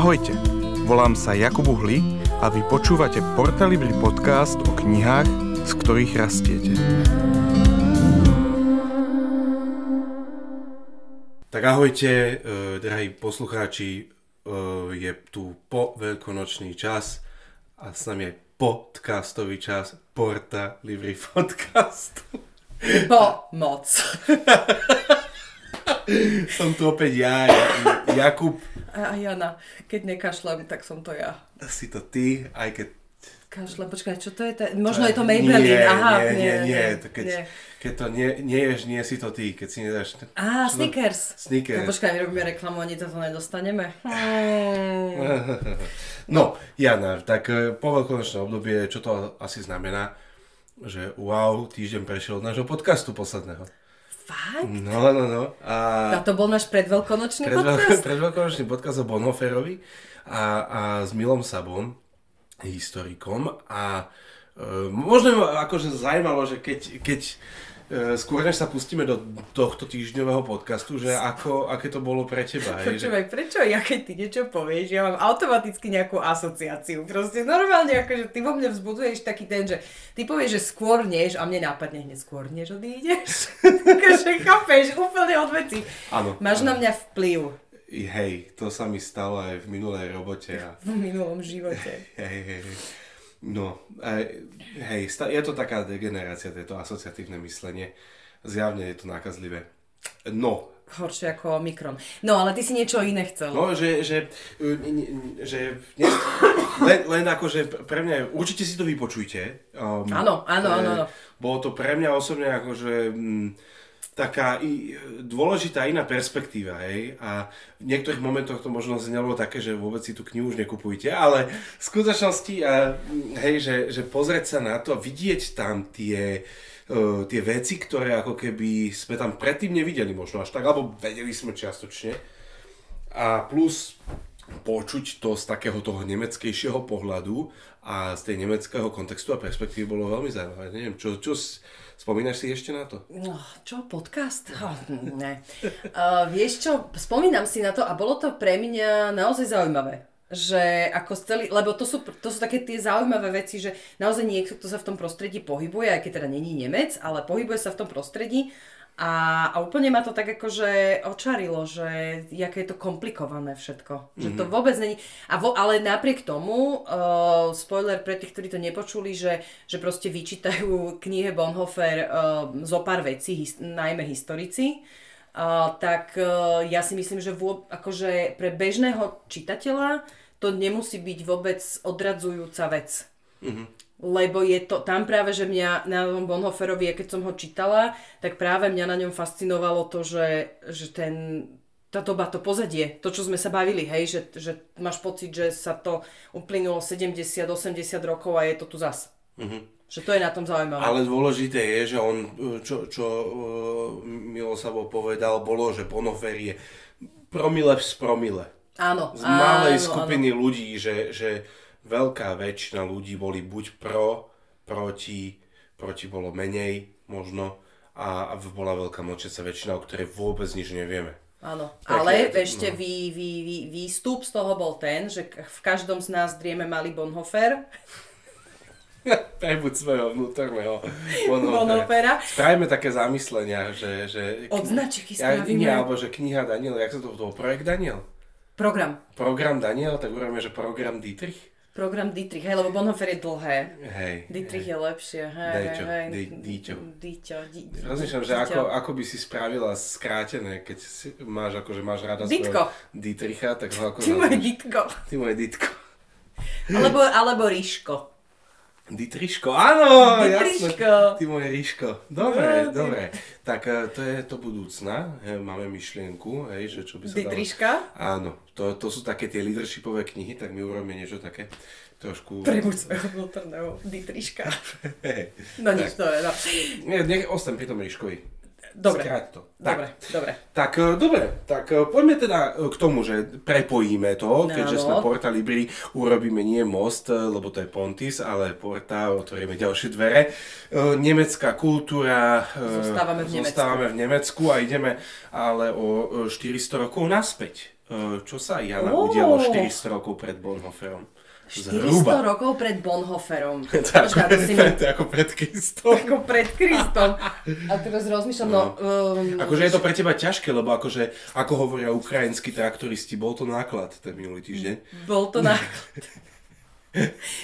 Ahojte, volám sa Jakub Uhli a vy počúvate Portalibri podcast o knihách, z ktorých rastiete. Tak ahojte, eh, drahí poslucháči, eh, je tu po veľkonočný čas a s nami je podcastový čas Porta Livri podcastu. Pomoc. Som tu opäť ja, Jakub. A Jana, keď nekašlem, tak som to ja. Si to ty, aj keď... Kašlem, počkaj, čo to je? To, možno je to Maybelline, nie, aha. Nie, nie, nie, to keď, nie. keď to nie, nie ješ, nie si to ty, keď si nedáš... Á, čo to- Snickers. Snickers. No, počkaj, my robíme reklamu, ani toto nedostaneme. Hmm. No, Jana, tak e, po veľkonočné obdobie, čo to asi znamená? Že wow, týždeň prešiel od nášho podcastu posledného. Fakt? No, no, no. A A to bol náš predveľkonočný predveľ, podcast? predveľkonočný podcast o Bonhoferovi a, a s Milom Sabom, historikom. A e, možno akože zaujímalo, že keď, keď skôr než sa pustíme do tohto týždňového podcastu, že ako, aké to bolo pre teba. hej, že- Počúvaj, prečo ja keď ty niečo povieš, ja mám automaticky nejakú asociáciu. Proste normálne, akože ty vo mne vzbuduješ taký ten, že ty povieš, že skôr než a mne nápadne hneď skôr než odídeš. Takže chápeš, úplne od veci. Áno. Máš na mňa vplyv Hej, to sa mi stalo aj v minulej robote. A, v minulom živote. hej, hej, hej. No, aj, hej, je to taká degenerácia, to asociatívne myslenie. Zjavne je to nákazlivé. No, Horšie ako Omikron. No, ale ty si niečo iné chcel. no že, že, že dnes, len, len ako, že pre mňa, určite si to vypočujte. Um, Áno, eh, áno, áno. Bolo to pre mňa osobne akože mm, taká i, dôležitá iná perspektíva, hej, a v niektorých momentoch to možno znelo také, že vôbec si tú knihu už nekupujte, ale v skutočnosti, a, hej, že, že pozrieť sa na to, vidieť tam tie, uh, tie veci, ktoré ako keby sme tam predtým nevideli možno až tak, alebo vedeli sme čiastočne, a plus počuť to z takého toho nemeckejšieho pohľadu a z tej nemeckého kontextu a perspektívy bolo veľmi zaujímavé. Neviem, čo, čo spomínaš si ešte na to? No, čo, podcast? Oh, ne. Uh, vieš čo, spomínam si na to a bolo to pre mňa naozaj zaujímavé. Že ako celý, lebo to sú, to sú také tie zaujímavé veci, že naozaj niekto, kto sa v tom prostredí pohybuje, aj keď teda není Nemec, ale pohybuje sa v tom prostredí a, a úplne ma to tak akože očarilo, že jaké je to komplikované všetko. Že to vôbec není... A vo, ale napriek tomu, uh, spoiler pre tých, ktorí to nepočuli, že, že proste vyčítajú knihe Bonhoeffer uh, zo pár vecí, his, najmä historici, uh, tak uh, ja si myslím, že vô, akože pre bežného čitateľa to nemusí byť vôbec odradzujúca vec lebo je to tam práve, že mňa na tom Bonhoefferovi, keď som ho čítala, tak práve mňa na ňom fascinovalo to, že, že ten, tá doba, to pozadie, to, čo sme sa bavili, hej, že, že máš pocit, že sa to uplynulo 70-80 rokov a je to tu zas. Že to je na tom zaujímavé. Ale dôležité je, že on, čo, čo uh, Milo Sabo povedal, bolo, že Bonhoeffer je promile z promile. Áno, Z malej áno, skupiny ľudí, že, že veľká väčšina ľudí boli buď pro, proti, proti bolo menej možno a, a bola veľká mlčiaca väčšina, o ktorej vôbec nič nevieme. Áno, Také, ale no. ešte vý, vý, vý, výstup z toho bol ten, že v každom z nás drieme malý Bonhoeffer, Prebuď svojho vnútorného. Bonhoeffera. Spravíme také zamyslenia, že... že Odznačky ja, spravíme. nie, alebo že kniha Daniel, jak sa to bol? Projekt Daniel? Program. Program Daniel, tak urobíme, že program Dietrich? Program Dietrich, hej, lebo Bonhoeffer je dlhé. Hej. Dietrich hej. je lepšie, hej, Dejčo, hej, dí, dí- Rozmýšľam, že ako, ako by si spravila skrátené, keď si, máš akože máš rada Ditko. Dietricha, tak ho ako Ty moje? Ditko. Ty moje Ditko. Alebo, alebo Ríško. Dietriško, áno, Dietriško. jasné. Ty moje Ríško. Dobre, No, dobre. Tak eh, to je to budúcna. Hej, máme myšlienku, hej, že čo by sa dalo... Dietriška. Áno, to, to sú také tie leadershipové knihy, tak my urobíme niečo také trošku... Prebuď svojho vnútorného Dietriška. Hej. No nič, to je, no. Nie, nech ostaň pri tom Ríškovi. Dobre, Skráť to. dobre, dobre. Tak, e, dobre, tak e, poďme teda k tomu, že prepojíme to, keďže Áno. sme Porta Libri, urobíme nie most, e, lebo to je Pontis, ale Porta, otvoríme ďalšie dvere. E, Nemecká kultúra, Zostávame v Nemecku. zostávame v Nemecku a ideme ale o e, 400 rokov naspäť. čo sa Jana Ó. udialo 400 rokov pred 400 rokov pred Bonhoefferom. Tak, Počkaj, to si to je ako pred Kristom. Ako pred Kristom. A teraz rozmýšľam, no... Um, Akože je to pre teba ťažké, lebo akože, ako hovoria ukrajinskí traktoristi, bol to náklad ten minulý týždeň. Bol to náklad.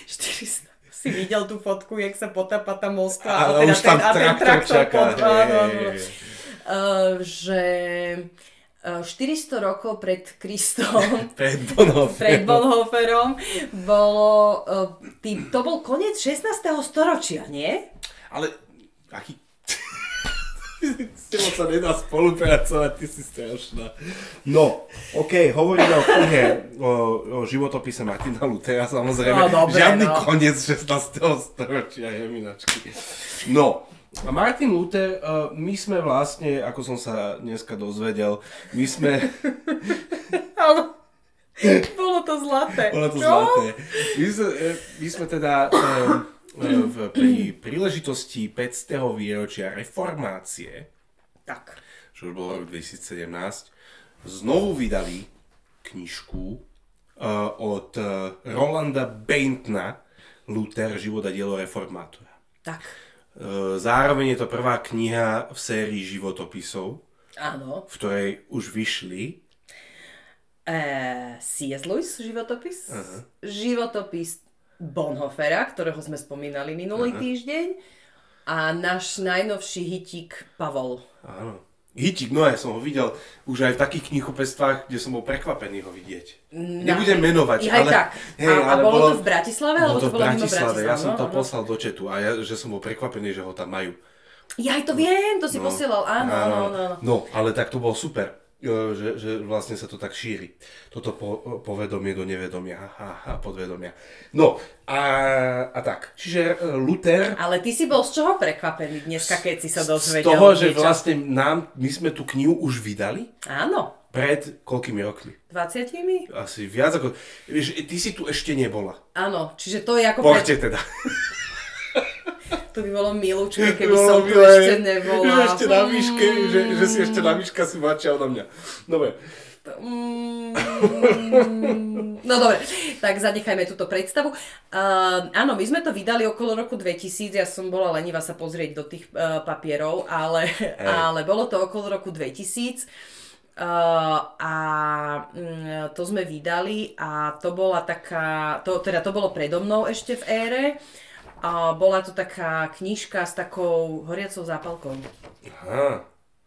400. Si videl tú fotku, jak sa potápa tá Moskva Ale už tam a ten traktor čaká. pod- áno, áno. Uh, že 400 rokov pred Kristom Pred Bonhoefferom. pred Bonhoefferom bolo, uh, tý, to bol koniec 16. storočia, nie? Ale, aký... S tebou sa nedá spolupracovať, ty si strašná. No, OK, hovoríme o knihe, o, o životopise Martina Lutera, samozrejme. No, dobre, Žiadny no. koniec 16. storočia, jeminačky. No, a Martin Luther, uh, my sme vlastne, ako som sa dneska dozvedel, my sme... Ale bolo to zlaté. Bolo to Čo? zlaté. My sme, e, my sme teda e, v, pri príležitosti 500. výročia reformácie, Tak. čo už bolo rok 2017, znovu vydali knižku e, od e, Rolanda Baintna Luther, život a dielo reformátora. Tak. E, Zároveň je to prvá kniha v sérii životopisov, Áno. v ktorej už vyšli Eh, C.S. Lewis životopis, životopis Bonhoeffera, ktorého sme spomínali minulý týždeň a náš najnovší hitík Pavol. Áno. Hitík, no ja som ho videl už aj v takých knihkupectvách, kde som bol prekvapený ho vidieť. Nebudem menovať, aj ale... tak. a, a bolo, to v Bratislave, Bolo to v bolo Bratislave, ja som to áno. poslal do četu a ja, že som bol prekvapený, že ho tam majú. Ja aj to viem, to si No. posielal, áno, áno, áno. No, ale tak to bol super, že, že vlastne sa to tak šíri. Toto po, povedomie do nevedomia a, a podvedomia. No, a, a tak. Čiže e, Luther Ale ty si bol z čoho prekvapený dneska, keď si sa z dozvedel? toho, že niečo? vlastne nám, my sme tú knihu už vydali Áno, pred koľkými rokmi. 20 Asi viac ako... Vieš, ty si tu ešte nebola. Áno, čiže to je ako... Poďte teda. To by bolo milúčke, keby bolo som tu milé, ešte nebola. Že ešte na výške, že, že si ešte na výška si mladšia odo mňa. Dobre. Mm, No dobre, tak zanechajme túto predstavu. Uh, áno, my sme to vydali okolo roku 2000, ja som bola lenivá sa pozrieť do tých uh, papierov, ale, ale bolo to okolo roku 2000. Uh, a mm, to sme vydali a to bola taká, to, teda to bolo predo mnou ešte v ére. A bola to taká knižka s takou horiacou zápalkou. Aha.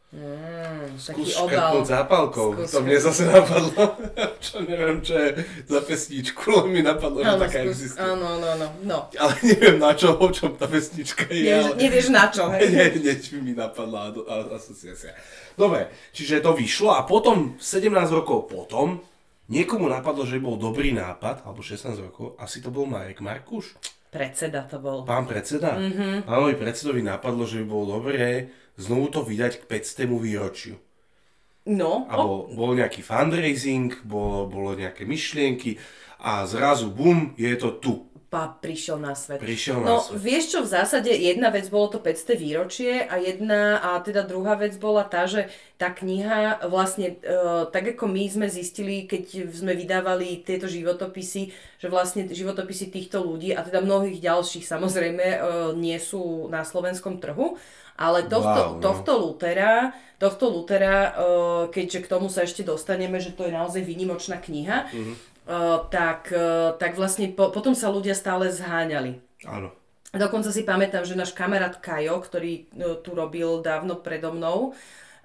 Mm, obal. škrtnúť zápalkou. Skús to mne zase napadlo. čo neviem, čo je za pesničku, len mi napadlo, že Áno, taká skús, existuje. áno, áno, áno, no. Ale neviem na čo, o čom tá pesnička je. Nevieš, ale... nevieš na čo, hej? Nie, niečo mi napadla asociácia. Dobre, čiže to vyšlo a potom, 17 rokov potom, niekomu napadlo, že bol dobrý nápad, alebo 16 rokov, asi to bol Marek Markuš, Predseda to bol. pán predseda. Mhm. Mm-hmm. Pánovi predsedovi napadlo, že by bolo dobré znovu to vydať k 500. výročiu. No, A bol, bol nejaký fundraising, bolo, bolo nejaké myšlienky a zrazu bum, je to tu. pa, prišiel na svet. Prišiel na no, svet. vieš čo, v zásade jedna vec bolo to 500 výročie a jedna, a teda druhá vec bola tá, že tá kniha vlastne, e, tak ako my sme zistili, keď sme vydávali tieto životopisy, že vlastne životopisy týchto ľudí a teda mnohých ďalších samozrejme e, nie sú na slovenskom trhu, ale tohto, Wow, no. tohto Lutera, tohto Lutera, e, keďže k tomu sa ešte dostaneme, že to je naozaj výnimočná kniha, Mhm. Uh, tak, uh, tak vlastne po, potom sa ľudia stále zháňali. Áno. Dokonca si pamätám, že náš kamarát Kajo, ktorý uh, tu robil dávno predo mnou,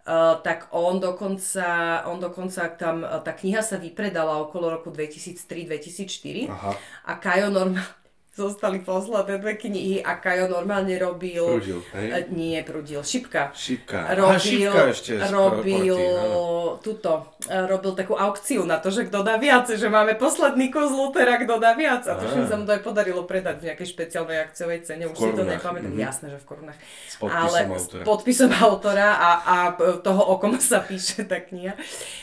uh, tak on dokonca, on dokonca tam, uh, tá kniha sa vypredala okolo roku 2003-2004 Aha. a Kajo normálne zostali posledné dve knihy a Kajo normálne robil... Prudil, hej? Uh, nie, prudil, šipka Šipka. robil, Aha, šipka ešte. robil áno. tuto, e, robil takú aukciu na to, že kto dá viac, že máme posledný kus Lutera, kto dá viac. A to Á. sa mu to aj podarilo predať v nejakej špeciálnej akciovej cene, už si to nepamätám, mhm. jasné, že v korunách. S podpisom Ale s autora. podpisom autora a, a toho, o kom sa píše tá kniha.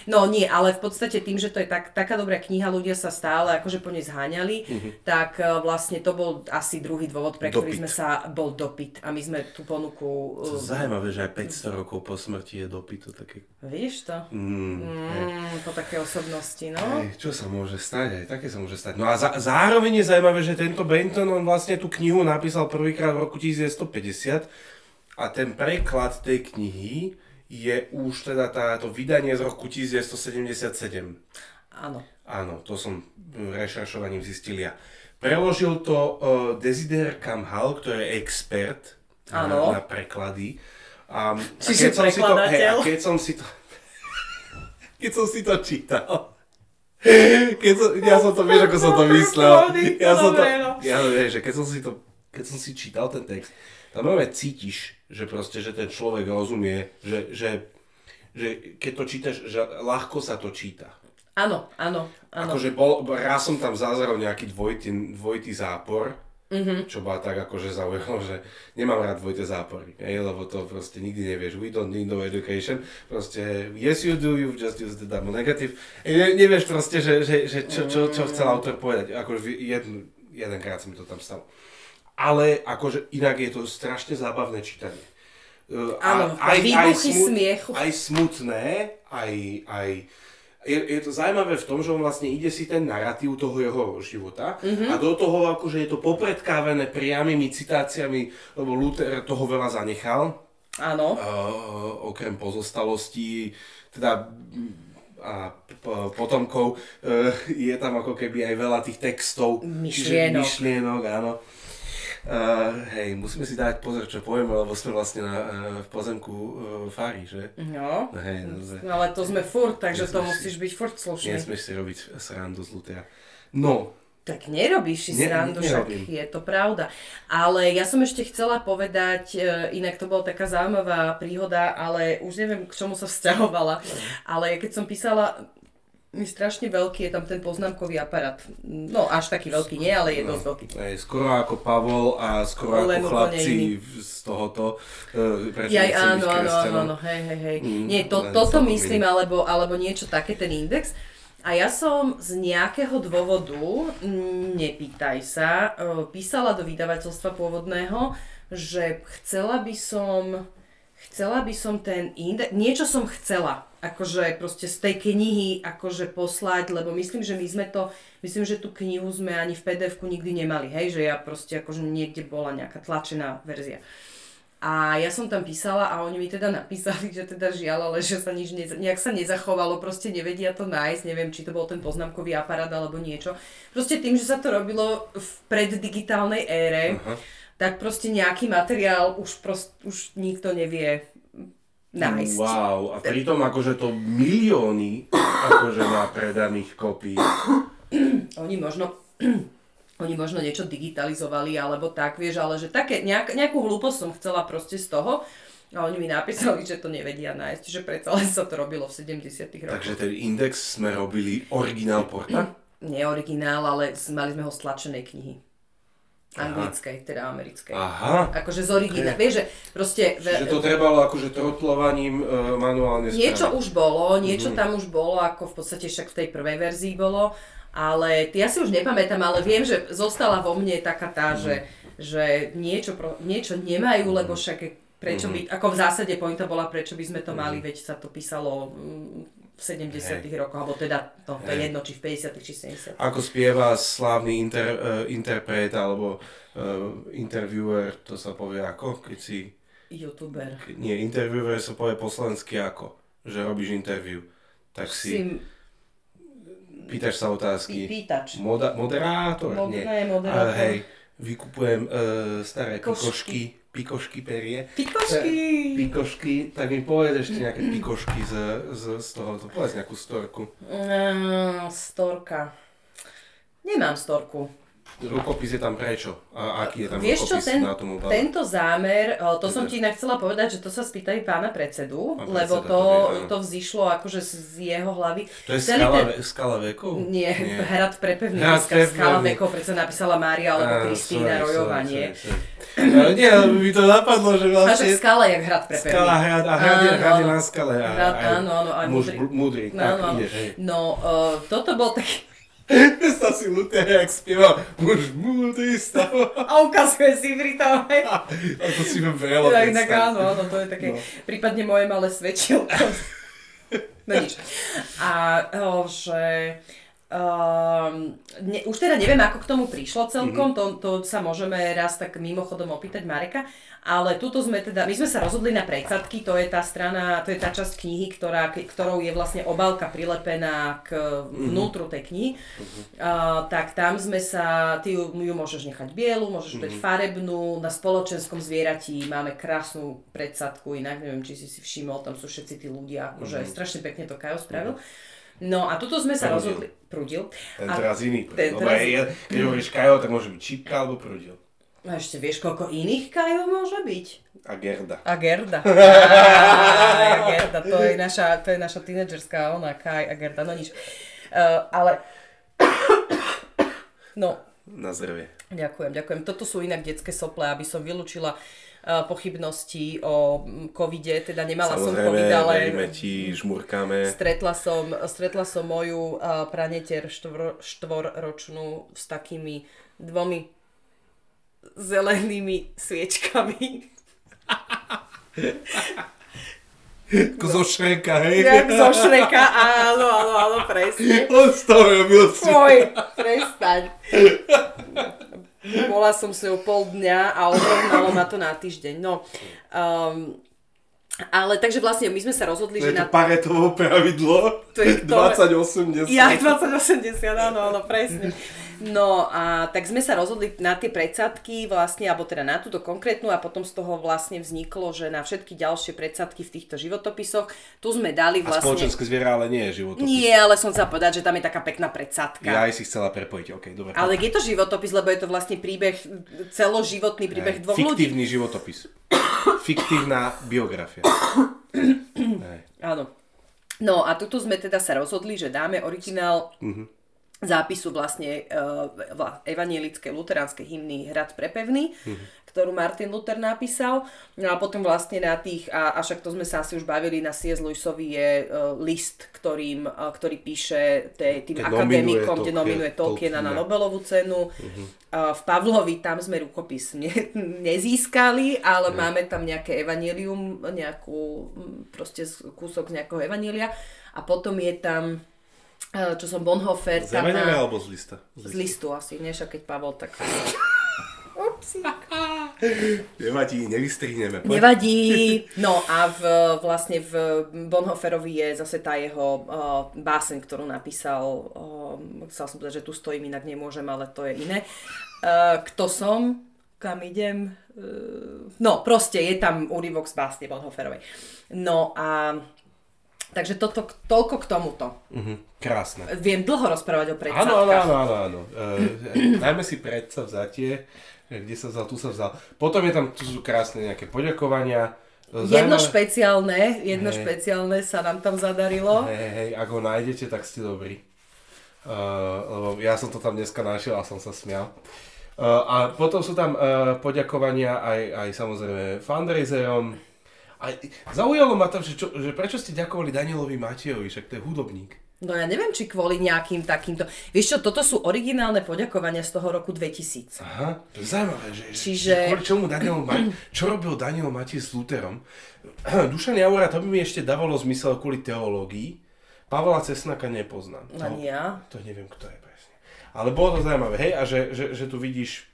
No nie, ale v podstate tým, že to je tak, taká dobrá kniha, ľudia sa stále akože po nej zháňali, Mhm. tak e, vlastne vlastne to bol asi druhý dôvod, pre ktorý Dopyt. sme sa, bol dopyt a my sme tú ponuku... To uh, zaujímavé, že aj 500 rokov po smrti je dopyt. To také... Vidíš to? Mm. Mm, po také osobnosti, no. Hej, čo sa môže stať, aj také sa môže stať. No a za, zároveň je zaujímavé, že tento Benton, on vlastne tú knihu napísal prvýkrát v roku 1950 a ten preklad tej knihy je už teda táto vydanie z roku 1977. Áno. Áno, to som rešeršovaním zistil ja. Preložil to uh, Desider Kamhal, ktorý je expert na, na preklady. A, Čiže a som si to, hej, a keď som si to, keď som si to čítal, keď som, ja som to, vieš, ako som to myslel. Ja som to, ja, vieš, že keď som si to, keď som si čítal ten text, tam veľmi cítiš, že proste, že ten človek rozumie, že, že, že keď to čítaš, že ľahko sa to číta. Áno, áno, áno. Akože bol, raz som tam zazrel nejaký dvojitý, dvojitý zápor, mm-hmm. čo ma tak akože zaujalo, že nemám rád dvojité zápory, hej, lebo to proste nikdy nevieš, we don't need no education, proste yes you do, you just use the double negative, ne, nevieš proste, že, že, že čo, čo, čo chcel autor povedať, akože jeden, jedenkrát sa mi to tam stalo. Ale akože inak je to strašne zábavné čítanie. Áno, výbuchy smiechu. Aj smutné, aj, aj je, je to zaujímavé v tom, že on vlastne ide si ten narratív toho jeho života mm-hmm. a do toho akože je to popredkávené priamými citáciami, lebo Luther toho veľa zanechal, Áno. uh, okrem pozostalostí, teda a potomkov, uh, je tam ako keby aj veľa tých textov. čiže Myšlienok. Myšlienok, áno. Uh, hej, musíme si dať pozor, čo povieme, lebo sme vlastne na, uh, v pozemku uh, Fári, že? No. Hej, no, No ale to sme furt, takže to Nesmieš si- musíš byť furt slušný. Nesmieš si robiť srandu z Lutera. No, Tak nerobíš si Ne- srandu, však je to pravda. Ale ja som ešte chcela povedať, e, inak to bola taká zaujímavá príhoda, ale už neviem, k čomu sa vzťahovala. Ale keď som písala, je strašne veľký, je tam ten poznámkový aparát. No až taký veľký nie, ale je dosť veľký. Hej, skoro ako Pavol a skoro Len ako chlapci z tohoto. Uh, byť áno, áno, áno, áno, hej, hej, hej. Mm, Nie, to, toto myslím, alebo, alebo niečo také, ten index. A ja som z nejakého dôvodu, mm, nepýtaj sa, e, písala do vydavateľstva pôvodného, že chcela by som, chcela by som ten index, niečo som chcela, akože proste z tej knihy akože poslať, lebo myslím, že my sme to, myslím, že tú knihu sme ani v PDF-ku nikdy nemali, hej, že ja proste akože niekde bola nejaká tlačená verzia. A ja som tam písala a oni mi teda napísali, že teda žiaľ, ale že sa nič neza, nejak sa nezachovalo, proste nevedia to nájsť, neviem, či to bol ten poznámkový aparát alebo niečo. Proste tým, že sa to robilo v preddigitálnej ére, Aha. tak proste nejaký materiál už, prost, už nikto nevie nájsť. Wow, a pritom akože to milióny akože má predaných kopí. Oni možno oni možno niečo digitalizovali alebo tak, vieš, ale že také, nejak, nejakú hlúposť som chcela proste z toho a oni mi napísali, že to nevedia nájsť, že predsa len sa to robilo v 70 rokoch. Takže ten index sme robili originál porta. Nie originál, ale mali sme ho z tlačenej knihy. Anglickej, teda americkej. Aha. Akože z originál. Vieš, že proste... Čiže to trebalo akože trotlovaním uh, manuálne Niečo spraviť. už bolo, niečo Mhm. tam už bolo, ako v podstate však v tej prvej verzii bolo, ale ja si už nepamätám, ale viem, že zostala vo mne taká tá, že, že niečo, pro, niečo nemajú, lebo však prečo by, ako v zásade pointa bola, prečo by sme to mali, veď sa to písalo mm, v 70 rokoch, alebo teda, to je Hej. jedno, či v 50 či 70 Ako spieva slávny inter, uh, interpret alebo uh, interviewer, to sa povie ako, keď si... youtuber. Keď, nie, interviewer sa povie po slovensky ako, že robíš interview. Tak si, Si pýtaš sa otázky. pýtač. Moda, moderátor? Mod, nie. ne, Ale moderátor. hej, vykupujem uh, staré Košky. pikošky, pikošky perie. Pikošky! Pikošky, tak mi povedz ešte nejaké pikošky z, z, z tohoto, povedz nejakú storku. Mm, storka. Nemám storku. Rukopis je tam prečo? A aký je tam Vieš čo, rukopis ten, na tom obale? tento zámer, to som ti inak chcela povedať, že to sa spýtali pána predsedu, Pán lebo to, to to vzýšlo akože z jeho hlavy. To je Celý skala, ten- skala vekov? Nie, hrad prepevný, Hrad dneska skala prepevný. vekov, predsa napísala Mária alebo Kristýna Rojová, sorry, nie? nie, mi to napadlo, že A vlastne... však skala jak hrad prepevný. Skala hrad a hrad je, Áno, hrad je na skale. A, Hrad, áno, áno, muž múdry. múdry. Tak, ideš. No, toto bol taký... Predstav si Luther, jak spieva Muž múdry stav. A ukazuje si pri tom. hej. A to si veľa Tak, tak áno, áno, to je také, No. prípadne moje malé svedčilko. No nič. A že... Um, ne, už teda neviem, ako k tomu prišlo celkom, to, to sa môžeme raz tak mimochodom opýtať Mareka, ale tuto sme teda, my sme sa rozhodli na predsadky, to je tá strana, to je tá časť knihy, ktorá, ktorou je vlastne obálka prilepená k vnútru tej knihy, uh, tak tam sme sa, ty ju, ju môžeš nechať bielu, môžeš dať farebnú, na spoločenskom zvieratí máme krásnu predsadku, inak neviem, či si si všimol, tam sú všetci tí ľudia, akože strašne pekne to Kajo spravil. No a tuto sme sa Prudil. rozhodli, prudil. Ten A- teraz iný. ten teraz- je, keď hovoríš Kajo, tak môže byť čipka alebo prudil. A ešte vieš, koľko iných Kajov môže byť? A Gerda. A Gerda. Á, Gerda, to je naša, to je naša tínedžerská ona, Kaj a Gerda, no nič. Uh, ale... No, Na zdravie. ďakujem, ďakujem. Toto sú inak detské sople, aby som vylúčila uh, pochybnosti o mm, covide, teda nemala som Samozrejme, covid, ale veríme ti, žmurkáme. stretla som, stretla som moju uh, praneter štvor, štvorročnú s takými dvomi zelenými sviečkami. Ako zo Šreka, hej? Jak zo Šreka, áno, áno, áno, presne. On z toho robil si. Fuj, prestaň. Bola som s ňou pol dňa a odrovnalo ma to na týždeň. No, um, ale takže vlastne my sme sa rozhodli, To že je to na... paretovo pravidlo. To je ktoré? 20-80. Ja 2080, áno, áno, presne. No a tak sme sa rozhodli na tie predsadky vlastne, alebo teda na túto konkrétnu a potom z toho vlastne vzniklo, že na všetky ďalšie predsadky v týchto životopisoch, tu sme dali A vlastne... spoločenské zviera, ale nie je životopis. Nie, ale som chcela povedať, že tam je taká pekná predsadka. Ja aj si chcela prepojiť, ok, dobre. Ale je to životopis, lebo je to vlastne príbeh, celoživotný príbeh Hej, dvoch ľudí. Fiktívny životopis. Fiktívna biografia. Áno. No a tuto sme teda sa rozhodli, že dáme originál zápisu vlastne uh, evanielické luteránskej hymny Hrad prepevný, ktorú Martin Luther napísal. No a potom vlastne na tých, a, a však to sme sa asi už bavili, na C.S. Lewisovi je uh, list, ktorým, uh, ktorý píše te, tým nominuje akademikom, kde nominuje Tolkiena na. Nobelovú cenu. Uh, v Pavlovi tam sme rukopis ne, nezískali, ale máme tam nejaké evanílium, nejakú mm, proste kúsok z nejakého evanília. A potom je tam, čo som Bonhoeffer, Z na, alebo z lista? z listu asi, nie však keď Pavol tak... Nevadí, nevystrihneme. Poď. Nevadí. No a v, vlastne v Bonhoefferovi je zase tá jeho uh, báseň, ktorú napísal, uh, chcel som povedať, že tu stojím, inak nemôžem, ale to je iné. Uh, kto som? Kam idem? Uh, no, proste je tam úryvok z básne Bonhoefferovej. No a takže toto, toľko k tomuto. Mhm, krásne. Viem dlho rozprávať o Áno, predsadkách. áno, áno, áno, áno. E, dajme si predsa vzatie, e, kde sa vzal, tu sa vzal. Potom je tam, tu sú krásne nejaké poďakovania. E, Jedno zaujímavé- špeciálne, jedno Hej. špeciálne sa nám tam zadarilo. Hej, hej, ak ho nájdete, tak ste dobrí. Uh, lebo ja som to tam dneska našiel a som sa smial. Uh, a potom sú tam uh, poďakovania aj, aj samozrejme fundraiserom. A zaujalo ma tam, že, čo, že prečo ste ďakovali Danielovi Matejovi, však to je hudobník. No ja neviem, či kvôli nejakým takýmto... Vieš čo, toto sú originálne poďakovania z toho roku 2000. Aha, to je zaujímavé, že, že, Čiže- že kvôli čomu Daniel Ma- čo robil Daniel Matej s Lutherom? Dušan Jaura, to by mi ešte dávalo zmysel kvôli teológii. Pavla Cesnaka nepoznám. Ani ja. To neviem, kto je presne. Ale bolo to zaujímavé, hej, a že, že, že tu vidíš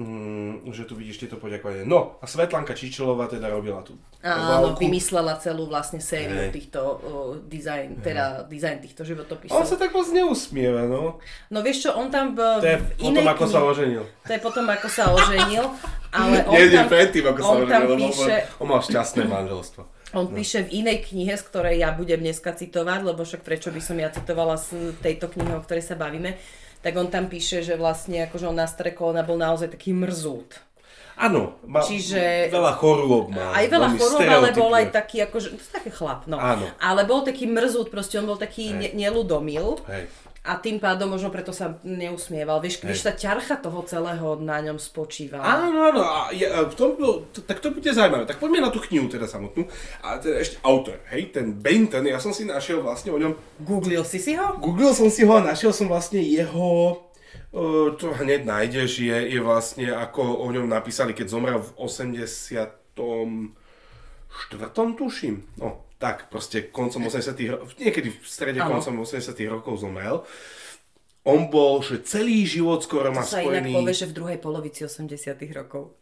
mm, že tu vidíš tieto poďakovania. No, a Svetlanka Čičelová teda robila tú Áno, obálku. vymyslela celú vlastne sériu Hej. týchto uh, dizajn, teda dizajn týchto On životopisov. sa tak moc neusmieva, no. No vieš čo, on tam v, To je v potom, ako sa knihe- oženil. To je potom, ako sa oženil, ale on Nie, tam, predtým, ako sa on tam oženil, lebo píše, on mal šťastné manželstvo. On píše v inej knihe, z ktorej ja budem dneska citovať, lebo však prečo by som ja citovala z tejto knihy, o ktorej sa bavíme, tak on tam píše, že vlastne akože on na staré kolena bol naozaj taký mrzút. Áno, mal Čiže- veľa chorôb mal. Aj veľa chorób, ale bol aj taký akože, to je taký chlap, no. Áno. Ale bol taký mrzút, proste on bol taký ne, nelúdomil. Hej. A tým pádom možno preto sa neusmieval. Vieš, vieš tá ťarcha toho celého na ňom spočíva. Áno, áno, a je, a v tom, no, t- tak to bude zaujímavé. Tak poďme na tú knihu teda samotnú. A teda ešte autor, hej, ten Benton, ja som si našiel vlastne o ňom, Googlil si si ho? googlil som si ho a našiel som vlastne jeho, uh, to hneď nájdeš, je, je vlastne ako o ňom napísali, keď zomrel v 84. tuším. No, tak proste koncom 80 ro- niekedy v strede Áno. koncom 80 rokov zomrel. On bol, že celý život skoro má To sa inak spojený... povie, že v druhej polovici 80 rokov.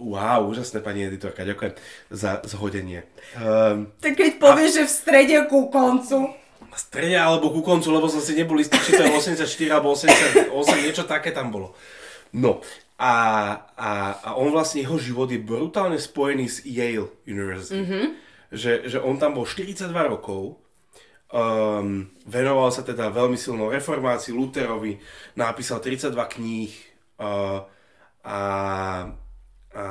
Wow, úžasné pani editorka, ďakujem za zhodenie. Um, Tak keď povieš, že v strede ku koncu. v strede alebo ku koncu, lebo som si nebol istý, či to je 84 alebo 88, niečo také tam bolo. No, a, a, a on vlastne, jeho život je brutálne spojený s Yale University. Mm-hmm. Že, že on tam bol 42 rokov, um, venoval sa teda veľmi silnou reformácii, Lutherovi, napísal 32 kníh uh, a, a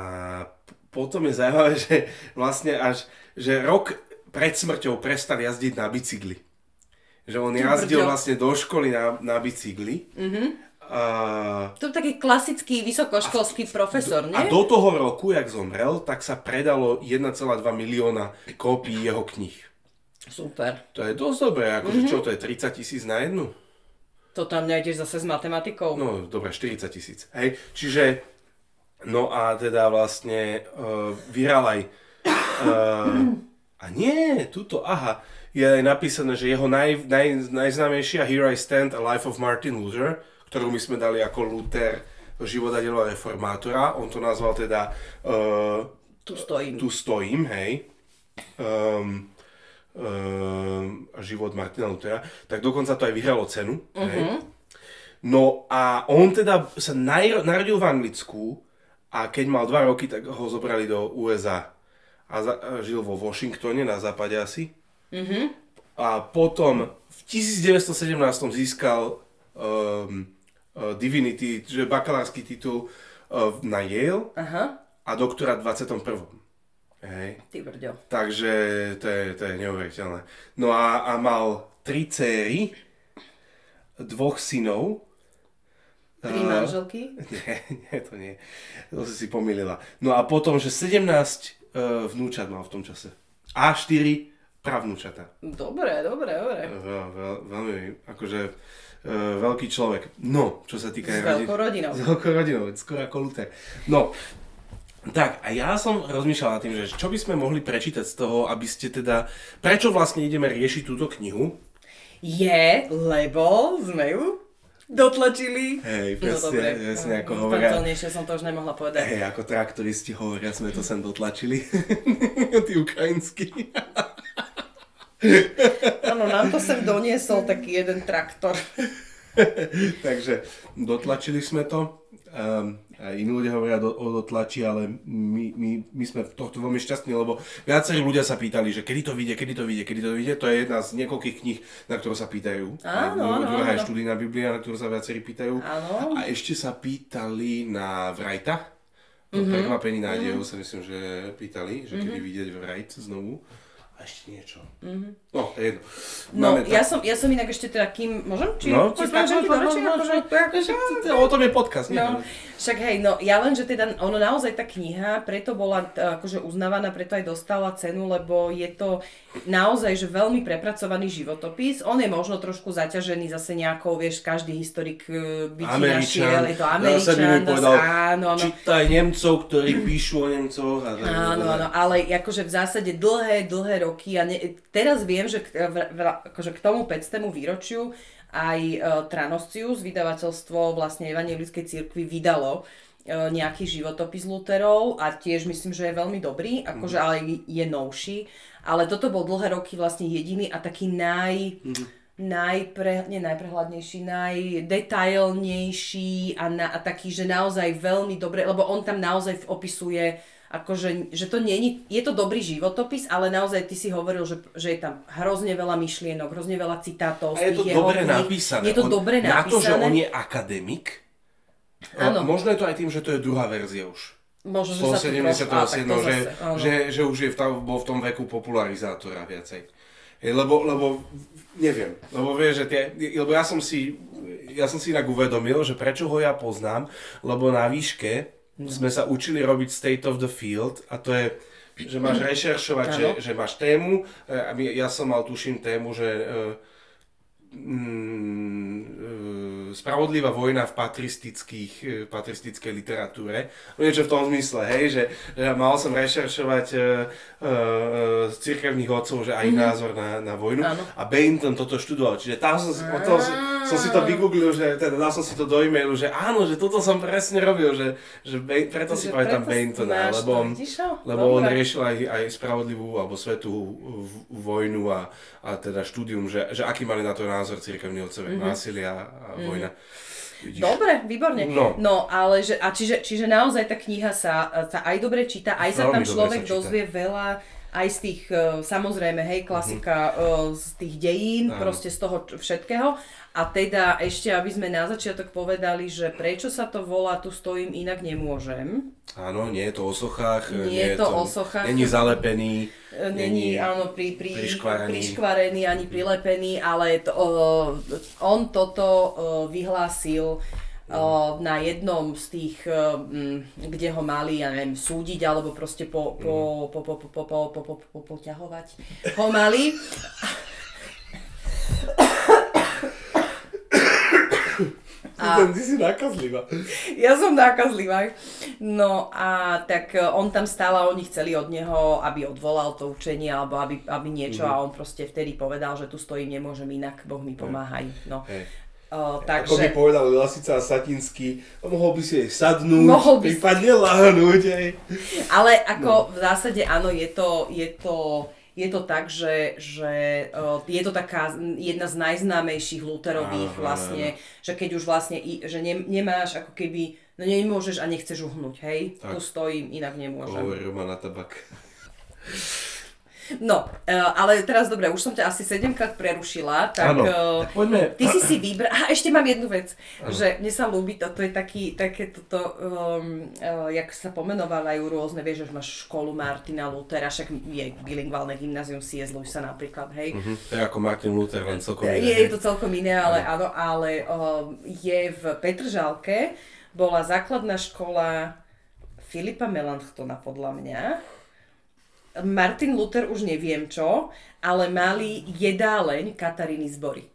potom je zaujímavé, že vlastne až že rok pred smrťou prestal jazdiť na bicykli. Že on jazdil vlastne do školy na, na bicykli. Mm-hmm. Uh, To je taký klasický vysokoškolský profesor, nie? a do toho roku, jak zomrel, tak sa predalo 1,2 milióna kópií jeho kníh. Super. To je dosť dobré, akože mm-hmm. čo to je, 30 tisíc na jednu? To tam nejdeš zase s matematikou. No, dobre, 40 tisíc. Hej, čiže, no a teda vlastne uh, vyhral aj, uh, a nie, tuto, aha, je aj napísané, že jeho naj, naj, najznámejšia Here I Stand, A Life of Martin Luther, ktorú my sme dali ako Luther, život a dielo reformátora, on to nazval teda uh, Tu stojím. tu stojím, hej, um, um, život Martina Luthera, tak dokonca to aj vyhralo cenu, uh-huh. hej. No a on teda sa narodil v Anglicku a keď mal 2 roky, tak ho zobrali do USA a, za, a žil vo Washingtone na západe asi. Uh-huh. A potom v 1917 získal um, Divinity, čiže bakalársky titul uh, na Yale Aha, a doktorát v 21. Hej. ty brďo. Takže to je, to je neuveriteľné. No a, a mal tri céry, dvoch synov. Tri A- manželky? Nie, nie, to nie. To si si pomýlila. No a potom, že 17 uh, vnúčat mal v tom čase. A 4 pravnúčata. Dobre, dobre, dobre. Veľ, veľ, veľmi, akože uh, veľký človek. No, čo sa týka... S rodin- veľkou rodinou. S veľkou rodinou, skoro ako Luther. No, tak a ja som rozmýšľal nad tým, že čo by sme mohli prečítať z toho, aby ste teda... Prečo vlastne ideme riešiť túto knihu? Je, lebo sme ju dotlačili. Hej, no presne, dobre. presne ako hovoria. Som to už nemohla povedať. Hej, ako traktoristi hovoria, sme to sem dotlačili. Tí ukrajinskí. Áno, nám to sem doniesol taký jeden traktor. Takže dotlačili sme to. Um, aj iní ľudia hovoria do, o dotlači, ale my, my, my sme v tohto veľmi šťastní, lebo viacerí ľudia sa pýtali, že kedy to vyjde, kedy to vyjde, kedy to vyjde. To je jedna z niekoľkých kníh, na ktorú sa pýtajú. Áno, A áno, Druhá je študijná Biblia, na ktorú sa viacerí pýtajú. Áno. A ešte sa pýtali na Vrajta. Mhm. Mm-hmm. Prekvapení nádejou sa myslím, že pýtali, že kedy vidieť Vrajt znovu. A ešte niečo. No, jedno. No, Máme ja tak- som, ja som inak ešte teda kým, môžem? Či, No, či skáčem ti do reči? O tom je podcast, nie? No, však hej, no ja len, že teda ono naozaj tá kniha preto bola t- akože uznávaná, preto aj dostala cenu, lebo je to naozaj, že veľmi prepracovaný životopis. On je možno trošku zaťažený zase nejakou, vieš, každý historik e, by ti našiel, je to Ja Američan, dosť, povedal, áno, áno. čítaj Nemcov, ktorí píšu o Nemcoch. Tak, Áno, áno, ale akože v zásade dlhé, dlhé roky a ne, teraz viem, že k, akože k tomu 500. výročiu aj e, Tranoscius, vydavateľstvo vlastne Evangelickej cirkvi vydalo e, nejaký životopis Luterov a tiež myslím, že je veľmi dobrý, akože ale je novší, ale toto bol dlhé roky vlastne jediný a taký naj... najpre, nie najprehľadnejší, najdetailnejší a, na, a taký, že naozaj veľmi dobre, lebo on tam naozaj opisuje akože, že to nie je to dobrý životopis, ale naozaj ty si hovoril, že, že je tam hrozne veľa myšlienok, hrozne veľa citátov A je to jeho dobre kníh. napísané. Je to On- dobre Na to, že napísané. on je akademik, Áno. a možno je to aj tým, že to je druhá verzia už. Možno, že Z sa to trošku... 77, á, tak to že, áno. že, že už je v, tam- bol v tom veku popularizátora viacej. Lebo, lebo neviem, lebo vieš, že tie, lebo ja som si, ja som si inak uvedomil, že prečo ho ja poznám, lebo na výške no. sme sa učili robiť state of the field a to je, že máš rešeršovať, že, že máš tému, e, ja som mal tuším tému, že uh, Mm, e, spravodlivá vojna v patristických, e, patristickej literatúre. Niečo v tom zmysle, hej, že, že mal som rešeršovať uh, uh, z cirkevných otcov, že aj mm-hmm. názor na, na vojnu Áno. a Bainton toto študoval, čiže tam som, si, potom si, som si to vygooglil, že teda dal som si to do e-mailu, že áno, že toto som presne robil, že, že Bain, preto si pamätám Baintona, lebo on, lebo on riešil aj, aj spravodlivú alebo svetú vojnu a, a teda štúdium, že, že aký mali na to názor cirkevní otcovia, mm-hmm. násilia a mm-hmm. Vojna. Vidíš? Dobre, výborne. No, no ale že, a čiže, čiže naozaj tá kniha sa, sa aj dobre číta, aj sa Veľmi tam človek dozvie veľa aj z tých, e, samozrejme, hej, klasika mm-hmm. z tých dejín, Áno. proste z toho všetkého. A teda ešte, aby sme na začiatok povedali, že prečo sa to volá Tu stojím, inak nemôžem. Áno, nie je to o sochách. Nie, nie je to, to o sochách. Není zalepený. Není, áno, pri, pri, priškvarený. priškvarený ani prilepený, ale to, uh, on toto uh, vyhlásil uh, na jednom z tých, uh, kde ho mali, ja neviem, súdiť alebo proste po, po, po, po, po, po, po, po, po, po, poťahovať ho mali. A... Ty si nákazlivá. Ja som nákazlivá. No a tak e, on tam stál a oni chceli od neho, aby odvolal to učenie alebo aby, aby niečo mm-hmm. a on proste vtedy povedal, že tu stojím, nemôžem inak, Boh mi pomáhaj. No. Hey. Uh, takže... Ako by povedal Lasica Satinsky, mohol by si jej sadnúť, mohol by prípadne si... lahnúť. Aj. Ale ako no. v zásade áno, je to, je to je to tak, že, že uh, je to taká jedna z najznámejších Lutherových vlastne, že keď už vlastne, že ne, nemáš ako keby, no nemôžeš a nechceš uhnúť, hej? Tak. Tu stojím, inak nemôžem. Hovorí Romana Tabak. No, e, ale teraz dobre, už som ťa asi sedemkrát prerušila, tak, ano, tak poďme. ty si si vybral, a ešte mám jednu vec, ano. že mne sa ľúbi, to, to je taký, také toto, um, uh, jak sa pomenovávajú rôzne, vieš, že máš školu Martina Luthera, však je bilingválne gymnázium C.S. Lewisa napríklad, hej. Uh-huh. To je ako Martin Luther, len celkom iné. Je, je to celkom iné, ale áno, ale uh, je v Petržalke, bola základná škola Filipa Melanchtona podľa mňa, Martin Luther už neviem čo, ale mali jedáleň Kataríny zbory.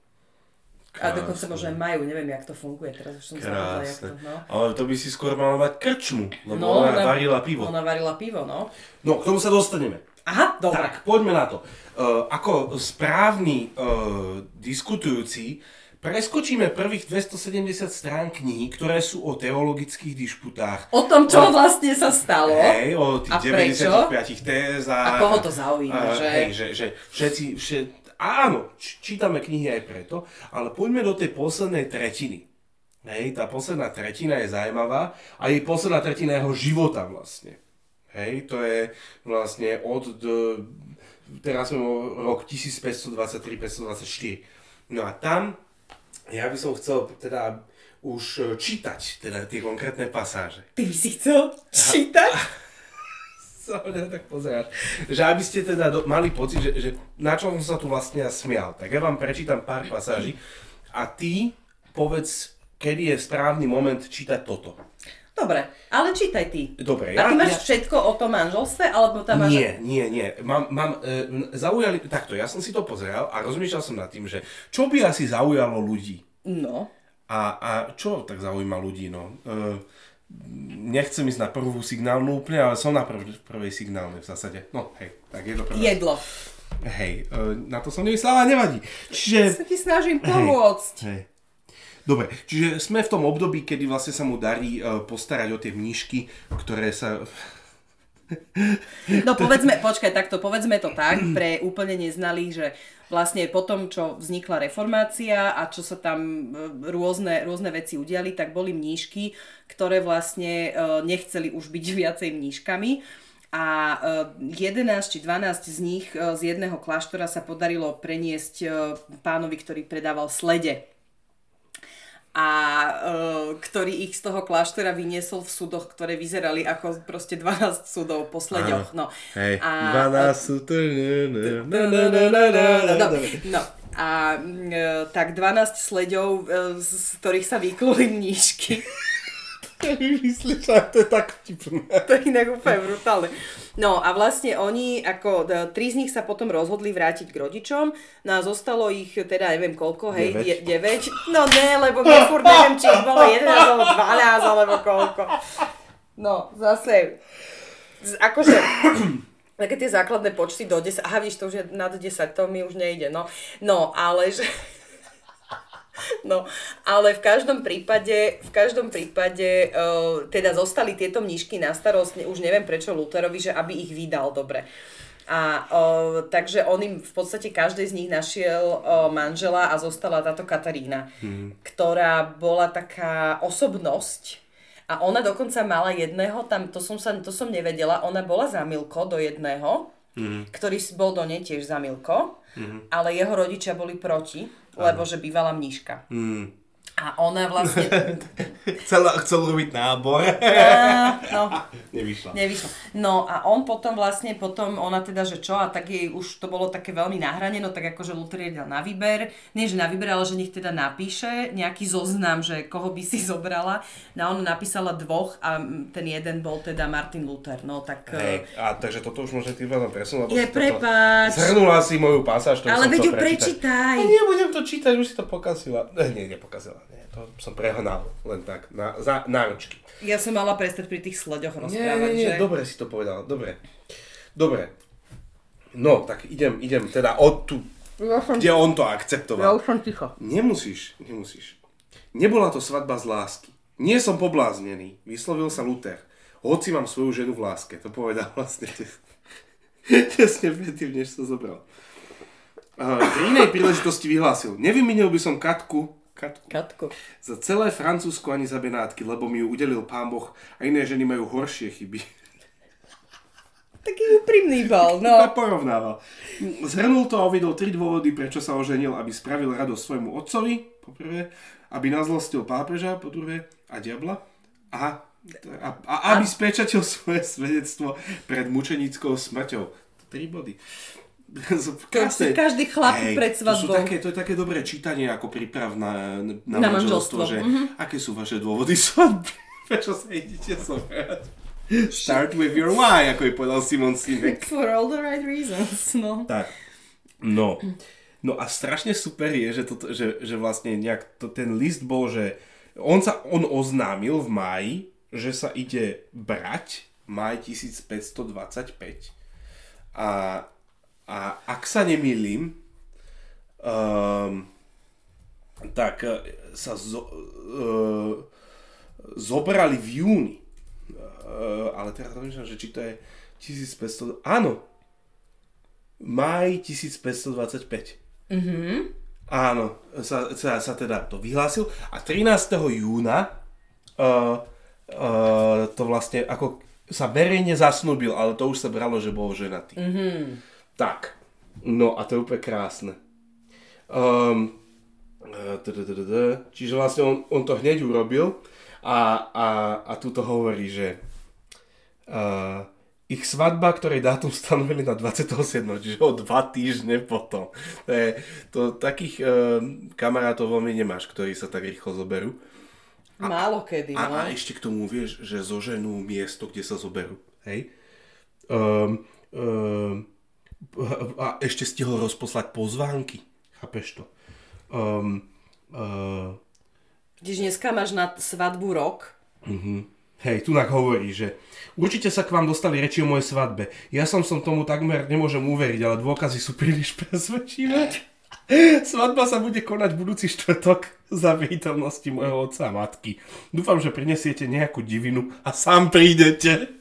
Krásne. A dokonca možno aj majú, neviem, jak to funguje, teraz už som zabudla, jak to, no. Ale to by si skôr mala mať krčmu, lebo no, ona, ona varila pivo. Ona varila pivo, no. No, k tomu sa dostaneme. Aha, dobre. Tak, poďme na to. Uh, ako správny uh, diskutujúci, Preskočíme prvých 270 strán knihy, ktoré sú o teologických dišputách. O tom, čo a, vlastne sa stalo. Hej, o tých 95 téz. A, a koho to zaujíma, a, že? Hej, že, že všetci, všet, áno, čítame knihy aj preto, ale poďme do tej poslednej tretiny. Hej, tá posledná tretina je zaujímavá a jej posledná tretina jeho života vlastne. Hej, to je vlastne od, d, teraz sme rok 1523-524. No a tam ja by som chcel teda už e, čítať teda tie konkrétne pasáže. Ty by si chcel čítať? sa tak pozeráš. Že aby ste teda do, mali pocit, že, že na čom som sa tu vlastne smial. Tak ja vám prečítam pár pasáží a ty povedz, kedy je správny moment čítať toto. Dobre, ale čítaj ty. Dobre, ja... A ty máš ja... všetko o tom manželstve, alebo tam máš... Nie, nie, nie. Mám, mám e, zaujali... Takto, ja som si to pozeral a rozmýšľal som nad tým, že čo by asi zaujalo ľudí. No. A, a čo tak zaujíma ľudí, no? E, nechcem ísť na prvú signálnu úplne, ale som na prv, prvej signálnej v zásade. No, hej, tak je to prvé. Jedlo. Hej, e, na to som nemyslel, ale nevadí. Čiže... Sa ti snažím pomôcť. Hej, hej. Dobre, čiže sme v tom období, kedy vlastne sa mu darí uh, postarať o tie mníšky, ktoré sa... No povedzme, počkaj, takto povedzme to tak, pre úplne neznalých, že vlastne po tom, čo vznikla reformácia a čo sa tam e, rôzne, rôzne veci udiali, tak boli mníšky, ktoré vlastne uh, nechceli už byť viacej mníškami. A 11 či 12 z nich z jedného kláštora sa podarilo preniesť pánovi, ktorý predával slede a uh, ktorý ich z toho kláštera vyniesol v súdoch, ktoré vyzerali ako proste 12 súdov po sleďoch. No. Hej, A- 12 sú to... No, no. A mm, tak 12 sleďov, e, z z ktorých sa vykluli mníšky. Myslíš, že to je tak vtipné. To je inak úplne brutálne. No a vlastne oni, ako tri z nich sa potom rozhodli vrátiť k rodičom, no a zostalo ich teda neviem koľko, hej, Deväť. 9. No ne, lebo ja furt neviem, či ich bolo 11 alebo 12 alebo koľko. No, zase, akože, také tie základné počty do 10, aha vidíš, to už je nad 10, to mi už nejde, no. No, ale že... No, ale v každom prípade, v každom prípade uh, teda zostali tieto mníšky na starosť, už neviem prečo Lutherovi, že aby ich vydal dobre. A uh, takže on im v podstate každej z nich našiel uh, manžela a zostala táto Katarína, hmm. ktorá bola taká osobnosť. A ona dokonca mala jedného, tam to som, sa, to som nevedela, ona bola za Milko do jedného, hmm. ktorý bol do nej tiež za Milko, hmm. ale jeho rodičia boli proti, lebo že bývala mníška. Mm. A ona vlastne... Chcel, chcel robiť nábor. Á, no, Nevyšla. nevyšlo. No a on potom vlastne, potom ona teda, že čo, a tak jej už to bolo také veľmi na hrane, no tak akože Luther dal na výber, nie že na výber, ale že nech teda napíše nejaký zoznam, že koho by si zobrala. No a ona napísala dvoch a ten jeden bol teda Martin Luther, no tak... Hej, a takže toto už môžem tým pádom presunúť. Je, si toto- prepáč. Zhrnula si moju pasáž, ktorú Ale veď ju prečítať. prečítaj. A nebudem to čítať, už si to pokazila. Eh, nie, nepokazila. Nie, to som prehnal. Len tak, na, za náročky. Ja som mala prestať pri tých sleďoch Nie, rozprávať, nie, nie, že... dobre si to povedal, dobre. Dobre. No, tak idem, idem teda od tu, Ja som, kde on to ja akceptoval. už som ticho. Nemusíš, nemusíš. Nebola to svadba z lásky. Nie som pobláznený, vyslovil sa Luther. Hoci mám svoju ženu v láske. To povedal vlastne tes- tesne predtým, než sa zobral. Pri inej príležitosti vyhlásil, nevymenil by som Katku, Katku Katko. za celé Francúzsko ani za Benátky, lebo mi ju udelil pán Boh a iné ženy majú horšie chyby. Taký úprimný bol, no. Tak porovnával. Zhrnul to a uvedol tri dôvody, prečo sa oženil, aby spravil radosť svojmu otcovi, po prvé, aby nazlostil pápeža, po druhé, a diabla, a, a, a aby spečatil svoje svedectvo pred mučenickou smrťou. Tri body. si každý chlap pred to, sú svadbou. také, to je také dobré čítanie ako príprav na, na, Na manželstvo, manželstvo, že mhm. aké sú vaše dôvody svadby, prečo sa idete zobrať. Start with your why, ako je povedal Simon Sinek. For all the right reasons, no. Tak. No. No a strašne super je, že, toto, že, že vlastne nejak to, ten list bol, že on sa on oznámil v máji, že sa ide brať maj 1525 a, a ak sa nemýlim um, tak eh, sa zo, uh, zobrali v júni uh, ale teraz rozmýšľam, že či to je 1500, áno, Maj 1525. Mm-hmm. Áno, sa, sa, sa teda to vyhlásil a 13. júna uh, uh, to vlastne ako sa verejne zasnúbil, ale to už sa bralo, že bol ženatý. Mm-hmm. Tak, no a to je úplne krásne. Um, čiže vlastne on, on to hneď urobil a, a, a tu to hovorí, že uh, ich svadba, ktorej dátum stanovili na 27. Čiže o dva týždne potom. To je, to, takých uh, kamarátov veľmi nemáš, ktorí sa tak rýchlo zoberú. Málo kedy, no. A, a ešte k tomu vieš, že zoženú miesto, kde sa zoberú. Hej? Um, um, a ešte stihol rozposlať pozvánky. Chápeš to? Um, uh, Když dneska máš na svadbu rok, Hej, tu hovorí, že určite sa k vám dostali reči o mojej svadbe. Ja som som tomu takmer nemôžem uveriť, ale dôkazy sú príliš presvedčivé. Svadba sa bude konať budúci štvrtok za prítomnosti mojho otca a matky. Dúfam, že prinesiete nejakú divinu a sám prídete.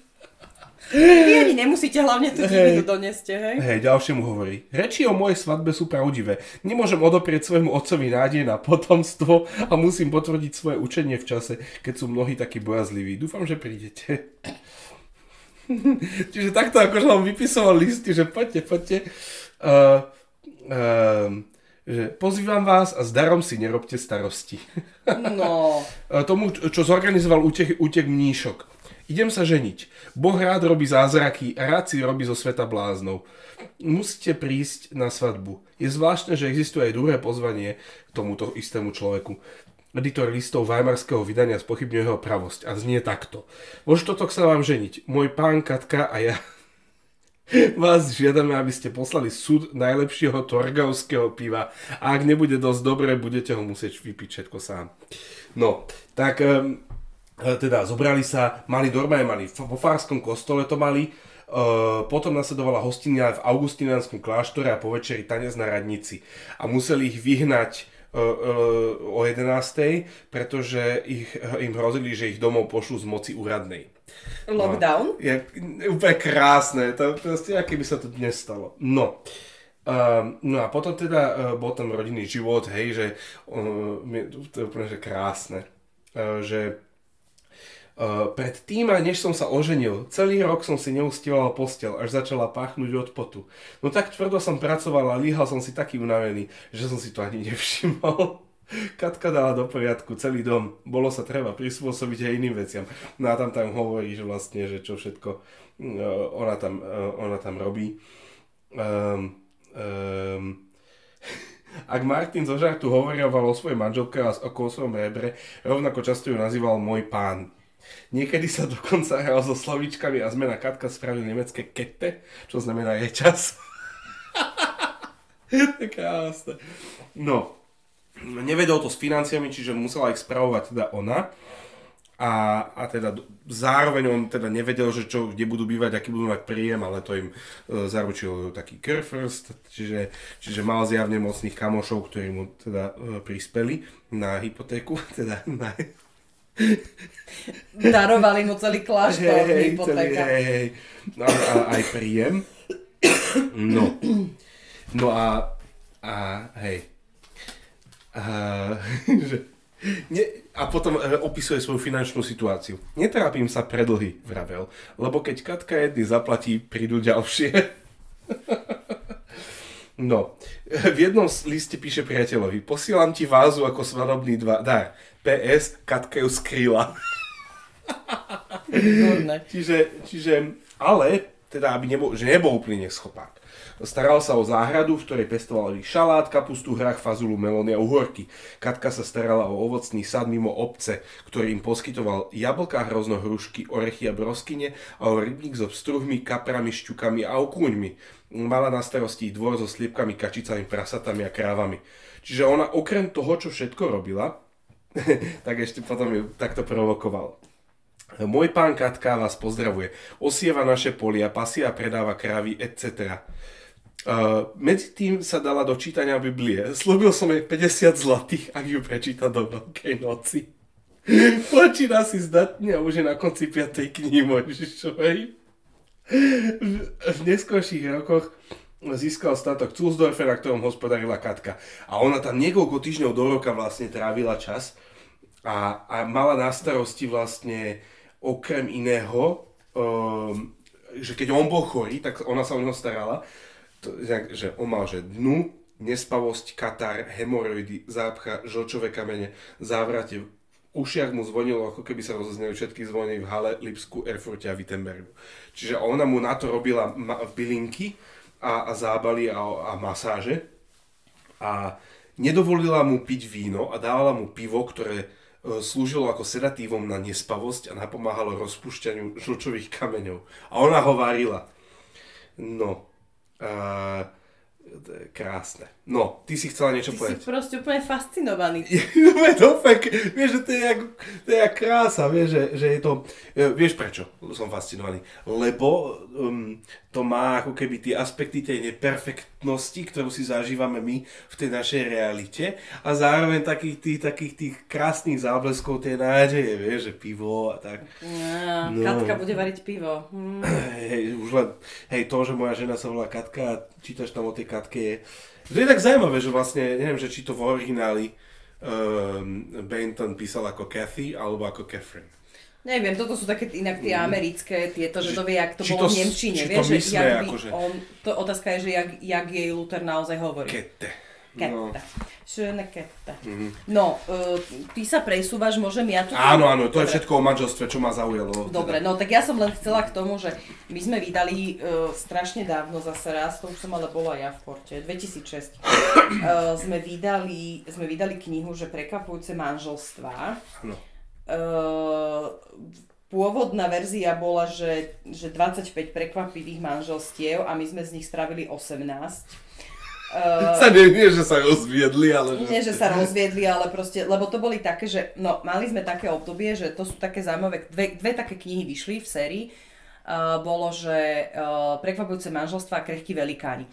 Vy ani nemusíte hlavne tú divinu doneste, hej? Hej, ďalšiemu hovorí. Reči o mojej svadbe sú pravdivé. Nemôžem odoprieť svojmu otcovi nádej na potomstvo a musím potvrdiť svoje učenie v čase, keď sú mnohí takí bojazliví. Dúfam, že prídete. Čiže takto akože on vypisoval listy, že poďte, poďte. Uh, uh, že pozývam vás a s darom si nerobte starosti. No. Tomu, čo zorganizoval útek, útek mníšok. Idem sa ženiť. Boh rád robí zázraky rád si robí zo sveta bláznov. Musíte prísť na svadbu. Je zvláštne, že existuje aj druhé pozvanie tomuto istému človeku. Editor listov Weimarského vydania spochybňuje jeho pravosť a znie takto. Vo štotok sa vám ženiť. Môj pán Katka a ja Vás žiadame, aby ste poslali súd najlepšieho torgavského piva a ak nebude dosť dobré, budete ho musieť vypiť všetko sám. No, tak um, teda zobrali sa, mali normálne, mali vo Farskom kostole to mali, uh, potom nasledovala hostina v Augustinianskom kláštore a po večeri tanec na radnici. A museli ich vyhnať uh, uh, o 11. pretože ich, im hrozili, že ich domov pošlu z moci úradnej. Lockdown? No, je úplne krásne, to proste, aké by sa to dnes stalo. No. Uh, no a potom teda uh, bol tam rodinný život, hej, že uh, to je úplne že krásne. Uh, že Uh, pred tým, než som sa oženil, celý rok som si neustieval postel, až začala páchnuť od potu. No tak tvrdo som pracoval a líhal som si taký unavený, že som si to ani nevšimol. Katka dala do poriadku celý dom. Bolo sa treba prispôsobiť aj iným veciam. No a tam tam hovorí, že vlastne, že čo všetko uh, ona, tam, uh, ona tam robí. Um, um, ak Martin zo žartu hovorioval o svojej manželke a o svojom rebre, rovnako často ju nazýval môj pán. Niekedy sa dokonca hral so slovíčkami a zmena Katka spravil nemecké kette, čo znamená je čas. Krásne. No, nevedol to s financiami, čiže musela ich spravovať teda ona. A, a teda zároveň on teda nevedel, že čo, kde budú bývať, aký budú mať príjem, ale to im e, zaručil taký Kerfirst, čiže, čiže mal zjavne mocných kamošov, ktorí mu teda e, prispeli na hypotéku, teda na... Darovali mu celý kláštor, hey, hypotéka. Celý, a, a, aj príjem. No. No a, a hej, a, že, ne, a potom e, opisuje svoju finančnú situáciu. Netrápim sa predlhy, vravel, lebo keď Katka jedny zaplatí, prídu ďalšie. no, v jednom liste píše priateľovi, posielam ti vázu ako svadobný dva, dar. PS, Katka ju skrýla. čiže, čiže, ale, teda, aby nebol, že nebol úplne neschopák. Staral sa o záhradu, v ktorej pestovali šalát, kapustu, hrách, fazulu, melóny a uhorky. Katka sa starala o ovocný sad mimo obce, ktorý im poskytoval jablká, hrozno, hrušky, orechy a broskyne a o rybník so pstruhmi, kaprami, šťukami a okúňmi. Mala na starosti dvor so sliepkami, kačicami, prasatami a krávami. Čiže ona okrem toho, čo všetko robila, tak ešte potom ju takto provokoval. Môj pán Katka vás pozdravuje. Osieva naše polia, pasia a predáva krávy, etc. Uh, medzi tým sa dala do čítania Biblie. Slúbil som jej 50 zlatých, ak ju prečíta do Veľkej noci. Počína si zdatne a už je na konci 5. knihy Mojžišovej. V, v neskôrších rokoch získal statok Zulsdorfe, na ktorom hospodarila Katka. A ona tam niekoľko týždňov do roka vlastne trávila čas a, a mala na starosti vlastne okrem iného, um, že keď on bol chorý, tak ona sa o neho starala to, že on mal že dnu, nespavosť, katar, hemoroidy, zápcha, žlčové kamene, závrate, ušiach mu zvonilo, ako keby sa rozozneli všetky zvony v Hale, Lipsku, Erfurte a Wittenbergu. Čiže ona mu na to robila bylinky a, a zábaly a, a masáže a nedovolila mu piť víno a dávala mu pivo, ktoré e, slúžilo ako sedatívom na nespavosť a napomáhalo rozpúšťaniu žlčových kameňov. A ona ho varila. No, Uh, krásne. No, ty si chcela niečo ty povedať. Ty si proste úplne fascinovaný. to fakt, vieš, že to je jak, to je jak krása, vieš, že, že je to, e, vieš prečo som fascinovaný? Lebo um, to má ako keby tie aspekty tej neperfektnosti, ktorú si zažívame my v tej našej realite a zároveň takých tých, takých tých krásnych zábleskov tej nádeje, vieš, že pivo a tak. Ja, no. Katka bude variť pivo. Hm. Hej, už len, hej, to, že moja žena sa volá Katka a čítaš tam o tej Katke je, to je tak zaujímavé, že vlastne, neviem, že či to v origináli um, Benton písal ako Kathy alebo ako Catherine. Neviem, toto sú také inak tie mm. americké, tieto, že to vie, jak to bolo v Nemčine, vieš, že jak by, akože... on, to otázka je, že jak, jak jej Luther naozaj hovorí. Kete. Ketta. No. Schöne Ketta. Mm-hmm. No, uh, ty sa presúvaš, môžem ja tu... Áno, áno, to Dobre. je všetko o manželstve, čo ma zaujalo. Dobre, teda. no tak ja som len chcela k tomu, že my sme vydali uh, strašne dávno zase raz, to už som ale bola ja v porte, 2006. uh, sme, vydali, sme vydali knihu, že prekvapujúce manželstva. No. Uh, pôvodná verzia bola, že, že 25 prekvapivých manželstiev a my sme z nich spravili 18. Uh, sa nie, nie, že sa rozviedli, ale... Že... Nie, že sa rozviedli, ale proste, lebo to boli také, že, no, mali sme také obdobie, že to sú také zaujímavé, dve, dve také knihy vyšli v sérii, uh, bolo, že uh, prekvapujúce manželstva a krehkí velikáni.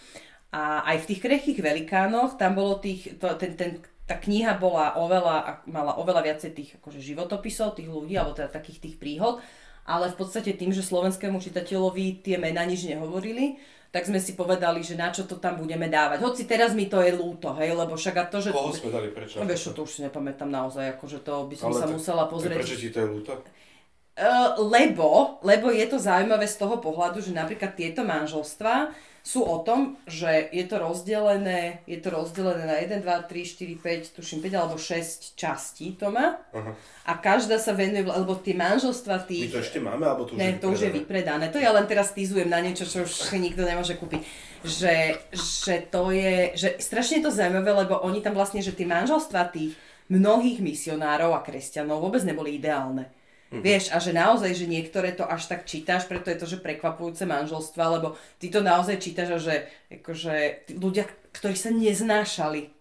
A aj v tých krehkých velikánoch, tam bolo tých, to, ten, ten, tá kniha bola oveľa, mala oveľa viacej tých akože, životopisov tých ľudí, alebo teda takých tých príhod, ale v podstate tým, že slovenskému čitateľovi tie mená nič nehovorili, tak sme si povedali, že na čo to tam budeme dávať. Hoci teraz mi to je ľúto, hej, lebo však a to, že... Koho sme dali, prečo? No, vieš to už si nepamätám naozaj, akože to by som Ale sa musela pozrieť. Prečo ti to je ľúto? Uh, lebo, lebo je to zaujímavé z toho pohľadu, že napríklad tieto manželstva sú o tom, že je to rozdelené, je to rozdelené na 1, 2, 3, 4, 5, tuším 5 alebo 6 častí to má. Aha. A každá sa venuje, lebo tie manželstva tých... My to ešte máme, alebo to už ne, je to už je vypredané. To ja len teraz týzujem na niečo, čo už nikto nemôže kúpiť. Že, že to je, že strašne je to zaujímavé, lebo oni tam vlastne, že tie manželstva tých mnohých misionárov a kresťanov vôbec neboli ideálne. Mm-hmm. Vieš, a že naozaj, že niektoré to až tak čítaš, preto je to, že prekvapujúce manželstva, lebo ty to naozaj čítaš a že akože, ľudia, ktorí sa neznášali,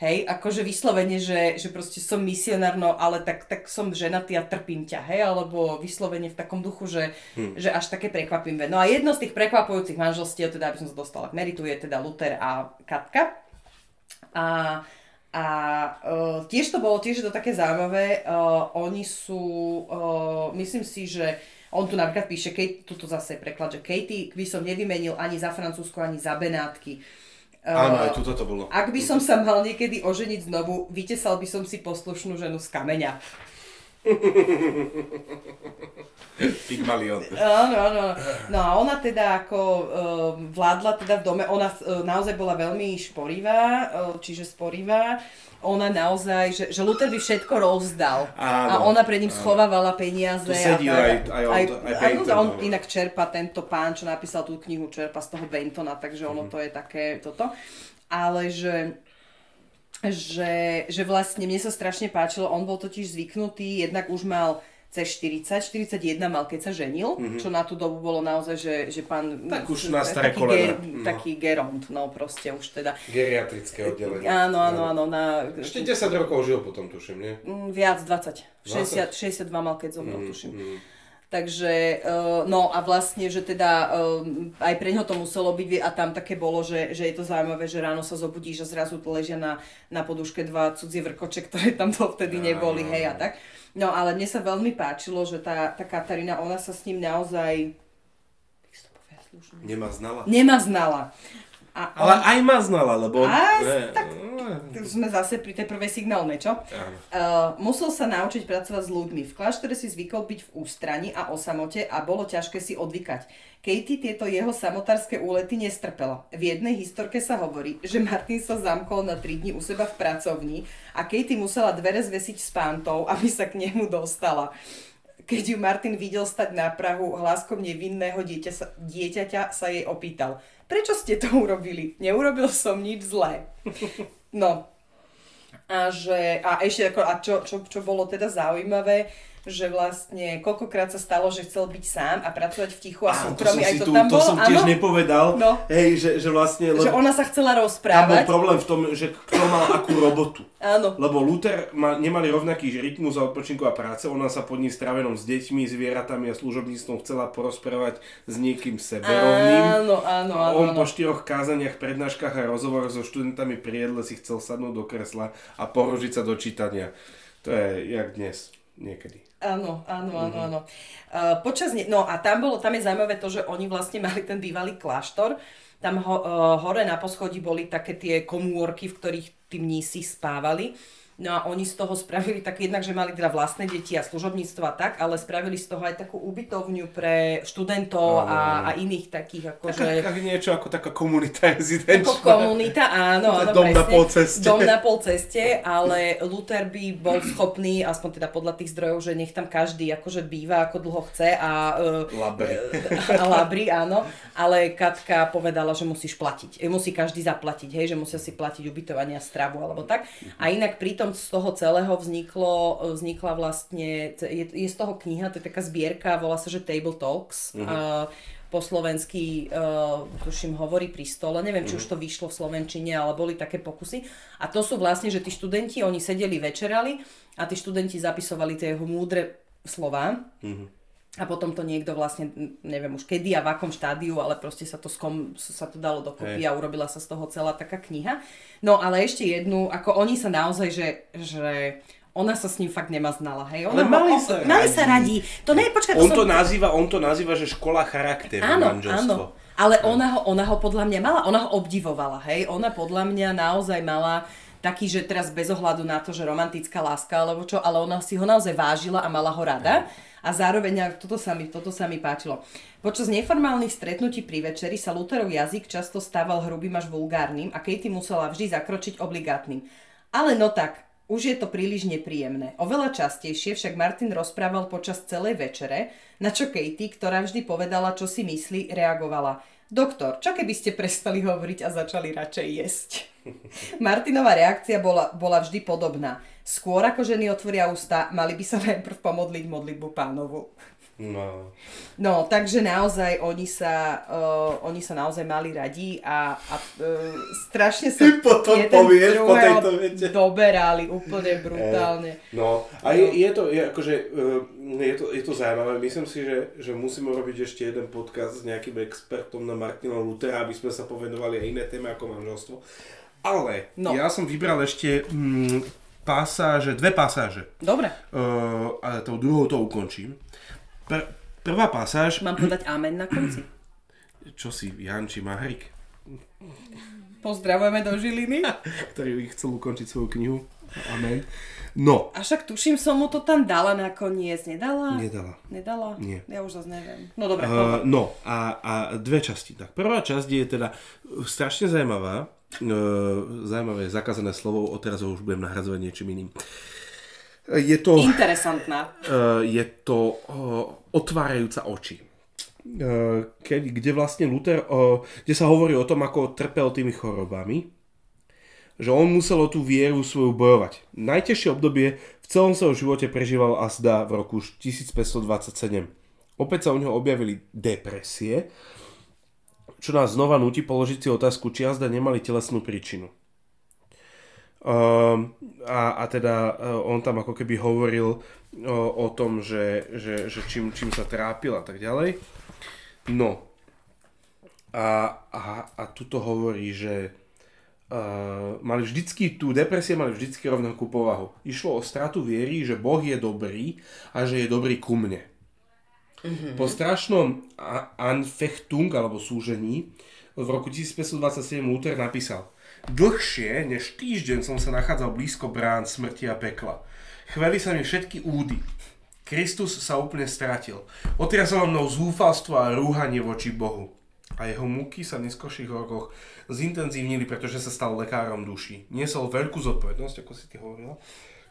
hej, akože vyslovene, že, že proste som misionár, no ale tak, tak som ženatý a trpím ťa, hej, alebo vyslovene v takom duchu, že, hmm. že až také prekvapivé. No a jedno z tých prekvapujúcich manželstiev, teda aby som sa dostala k meritu, je teda Luther a Katka. A a uh, tiež to bolo, tiež to také zaujímavé. Uh, oni sú, uh, myslím si, že on tu napríklad píše, Kate, tuto zase preklad, že Katie by som nevymenil ani za Francúzsko, ani za Benátky. Uh, Áno, aj tuto to bolo. Ak by som sa mal niekedy oženiť znovu, vytesal by som si poslušnú ženu z kameňa. Pygmalion. Áno, áno. No a ona teda ako uh, vládla teda v dome, ona uh, naozaj bola veľmi šporivá, uh, čiže sporivá. Ona naozaj, že, že Luther by všetko rozdal. Áno, a ona pred ním áno. schovávala peniaze. Tu sedí a, aj, aj, aj, aj, aj no, on inak čerpa tento pán, čo napísal tú knihu, čerpa z toho Bentona, takže ono mm-hmm. to je také toto. Ale že že, že vlastne mne sa strašne páčilo, on bol totiž zvyknutý, jednak už mal cez 40, 41 mal, keď sa ženil, mm-hmm. čo na tú dobu bolo naozaj, že, že pán... Tak už na staré taký, ger, no. taký geront, no proste už teda. Geriatrické oddelenie. Áno, áno, áno. Na... Ešte 10 rokov žil potom, tuším, nie? Mm, viac, 20. 20? 60, 62 mal, keď zomrel, mm-hmm. tuším. Mm-hmm. Takže, uh, no a vlastne, že teda uh, aj pre ňo to muselo byť a tam také bolo, že, že je to zaujímavé, že ráno sa zobudíš a zrazu ležia na, na poduške dva cudzie vrkoče, ktoré tam to vtedy neboli, hej a tak. No ale mne sa veľmi páčilo, že tá, tá Katarína, ona sa s ním naozaj... Nemá znala. Nemá znala. A on... Ale aj ma znala, lebo... A, ne, tak sme zase pri tej prvej signálnej, čo? Uh, musel sa naučiť pracovať s ľuďmi. V kláštore si zvykol byť v ústrani a o samote a bolo ťažké si odvykať. Katie tieto jeho samotárske úlety nestrpela. V jednej historke sa hovorí, že Martin sa zamkol na 3 dní u seba v pracovni a Katie musela dvere zvesiť s pántou, aby sa k nemu dostala. Keď ju Martin videl stať na Prahu, hláskom nevinného dieťa sa, dieťaťa sa jej opýtal – prečo ste to urobili? Neurobil som nič zlé. No. A, že, a ešte ako, a čo, čo, čo bolo teda zaujímavé, že vlastne koľkokrát sa stalo, že chcel byť sám a pracovať v tichu a súkromí, aj to tu, tam to bolo. To som tiež ano? nepovedal, no. hej, že, že vlastne... Lebo, že ona sa chcela rozprávať. Tam bol problém v tom, že kto mal akú robotu. Áno. Lebo Luther ma, nemali rovnaký rytmus a odpočinku a práce, ona sa pod ním strávenom s deťmi, zvieratami a služobníctvom chcela porozprávať s niekým seberovným. Áno, áno, áno. On áno. po štyroch kázaniach, prednáškach a rozhovoroch so študentami pri jedle si chcel sadnúť do kresla a porožiť sa do čítania. To je jak dnes, niekedy. Áno, áno, áno, mhm. áno. Uh, počas ne- no a tam bolo, tam je zaujímavé to, že oni vlastne mali ten bývalý kláštor. Tam ho, uh, hore na poschodí boli také tie komórky, v ktorých tí mnísi spávali. No a oni z toho spravili tak jednak, že mali teda vlastné deti a služobníctvo a tak, ale spravili z toho aj takú ubytovňu pre študentov a, a iných takých akože... Taká, niečo ako taká komunita rezidenčná. Ako komunita, áno, áno, Dom presne. na pol ceste. Dom na pol ceste, ale Luther by bol schopný, aspoň teda podľa tých zdrojov, že nech tam každý akože býva ako dlho chce a... Uh, Labri. a labri, áno. Ale Katka povedala, že musíš platiť. Musí každý zaplatiť, hej, že musia si platiť ubytovanie a stravu alebo tak. A inak pritom z toho celého vzniklo, vznikla vlastne, je, je z toho kniha, to je taká zbierka, volá sa, že Table Talks. Mhm. Uh, po slovensky, uh, tuším, hovorí pri stole. Neviem, či už Mhm. to vyšlo v slovenčine, ale boli také pokusy. A to sú vlastne, že tí študenti, oni sedeli, večerali a tí študenti zapisovali tie jeho múdre slová. Mhm. A potom to niekto vlastne, neviem už kedy a v akom štádiu, ale proste sa to, skom, sa to dalo dokopy Hej. a urobila sa z toho celá taká kniha. No ale ešte jednu, ako oni sa naozaj, že, že ona sa s ním fakt nemaznala, hej? Ona Ale mali ho, sa mali radi. sa radí. To je, počkaj, On to, som... nazýva, on to nazýva, že škola charakteru, Áno, manželstvo. áno. Ale ona ho, ona ho podľa mňa mala, ona ho obdivovala, hej? Ona podľa mňa naozaj mala taký, že teraz bez ohľadu na to, že romantická láska alebo čo, ale ona si ho naozaj vážila a mala ho rada. A zároveň, toto sa mi, toto sa mi páčilo. Počas neformálnych stretnutí pri večeri sa Lutherov jazyk často stával hrubým až vulgárnym a Katie musela vždy zakročiť obligátnym. Ale no tak, už je to príliš nepríjemné. Oveľa častejšie však Martin rozprával počas celej večere, na čo Katie, ktorá vždy povedala, čo si myslí, reagovala. Doktor, čo keby ste prestali hovoriť a začali radšej jesť? Martinová reakcia bola, bola vždy podobná. Skôr ako ženy otvoria ústa, mali by sa najprv pomodliť modlitbu pánovu. No. No, takže naozaj oni sa, uh, oni sa naozaj mali radi a, a uh, strašne sa potom povieš po tejto vete. doberali úplne brutálne. No, a je, je to, je, akože, je to, je to zaujímavé. Myslím si, že, že musíme robiť ešte jeden podcast s nejakým expertom na Martina Luthera, aby sme sa povenovali aj iné témy ako manželstvo. Ale No. ja som vybral ešte mm, pasáže, dve pasáže. Dobre, Uh, a tou druhou to ukončím. Pr- prvá pasáž, mám povedať amen na konci. čo si, Jan či Mahrik, Pozdravujeme do Žiliny. ktorý chcel ukončiť svoju knihu. Amen. No, A však tuším, som mu to tam dala nakoniec. Nedala? nedala. Nedala? Nie. Ja už zase neviem. No dobre, Uh, no a, a dve časti. Tak prvá časť je teda uh, strašne zaujímavá. Uh, zaujímavé zakázané slovo, odteraz ho už budem nahradzovať niečím iným. Je to, Interesantná. uh, je to uh, otvárajúca oči. Keď, kde vlastne Luther, kde sa hovorí o tom, ako trpel tými chorobami, že on musel o tú vieru svoju bojovať. Najtežšie obdobie v celom svojom živote prežíval Asda v roku 1527. Opäť sa u neho objavili depresie, čo nás znova nutí položiť si otázku, či Asda nemali telesnú príčinu. Um, a, a teda uh, on tam ako keby hovoril uh, o tom, že, že, že čím, čím sa trápil a tak ďalej. No. A, a, a tuto hovorí, že uh, mali vždycky, tú depresie mali vždycky rovnakú povahu. Išlo o stratu viery, že Boh je dobrý a že je dobrý ku mne. Mm-hmm. Po strašnom Anfechtung, alebo súžení, v roku 1527 Luther napísal Dlhšie než týždeň som sa nachádzal blízko brán smrti a pekla. Chveli sa mi všetky údy. Kristus sa úplne stratil. Otriasalo mnou zúfalstvo a rúhanie voči Bohu. A jeho múky sa v neskôrších rokoch zintenzívnili, pretože sa stal lekárom duší. Niesol veľkú zodpovednosť, ako si ty hovorila.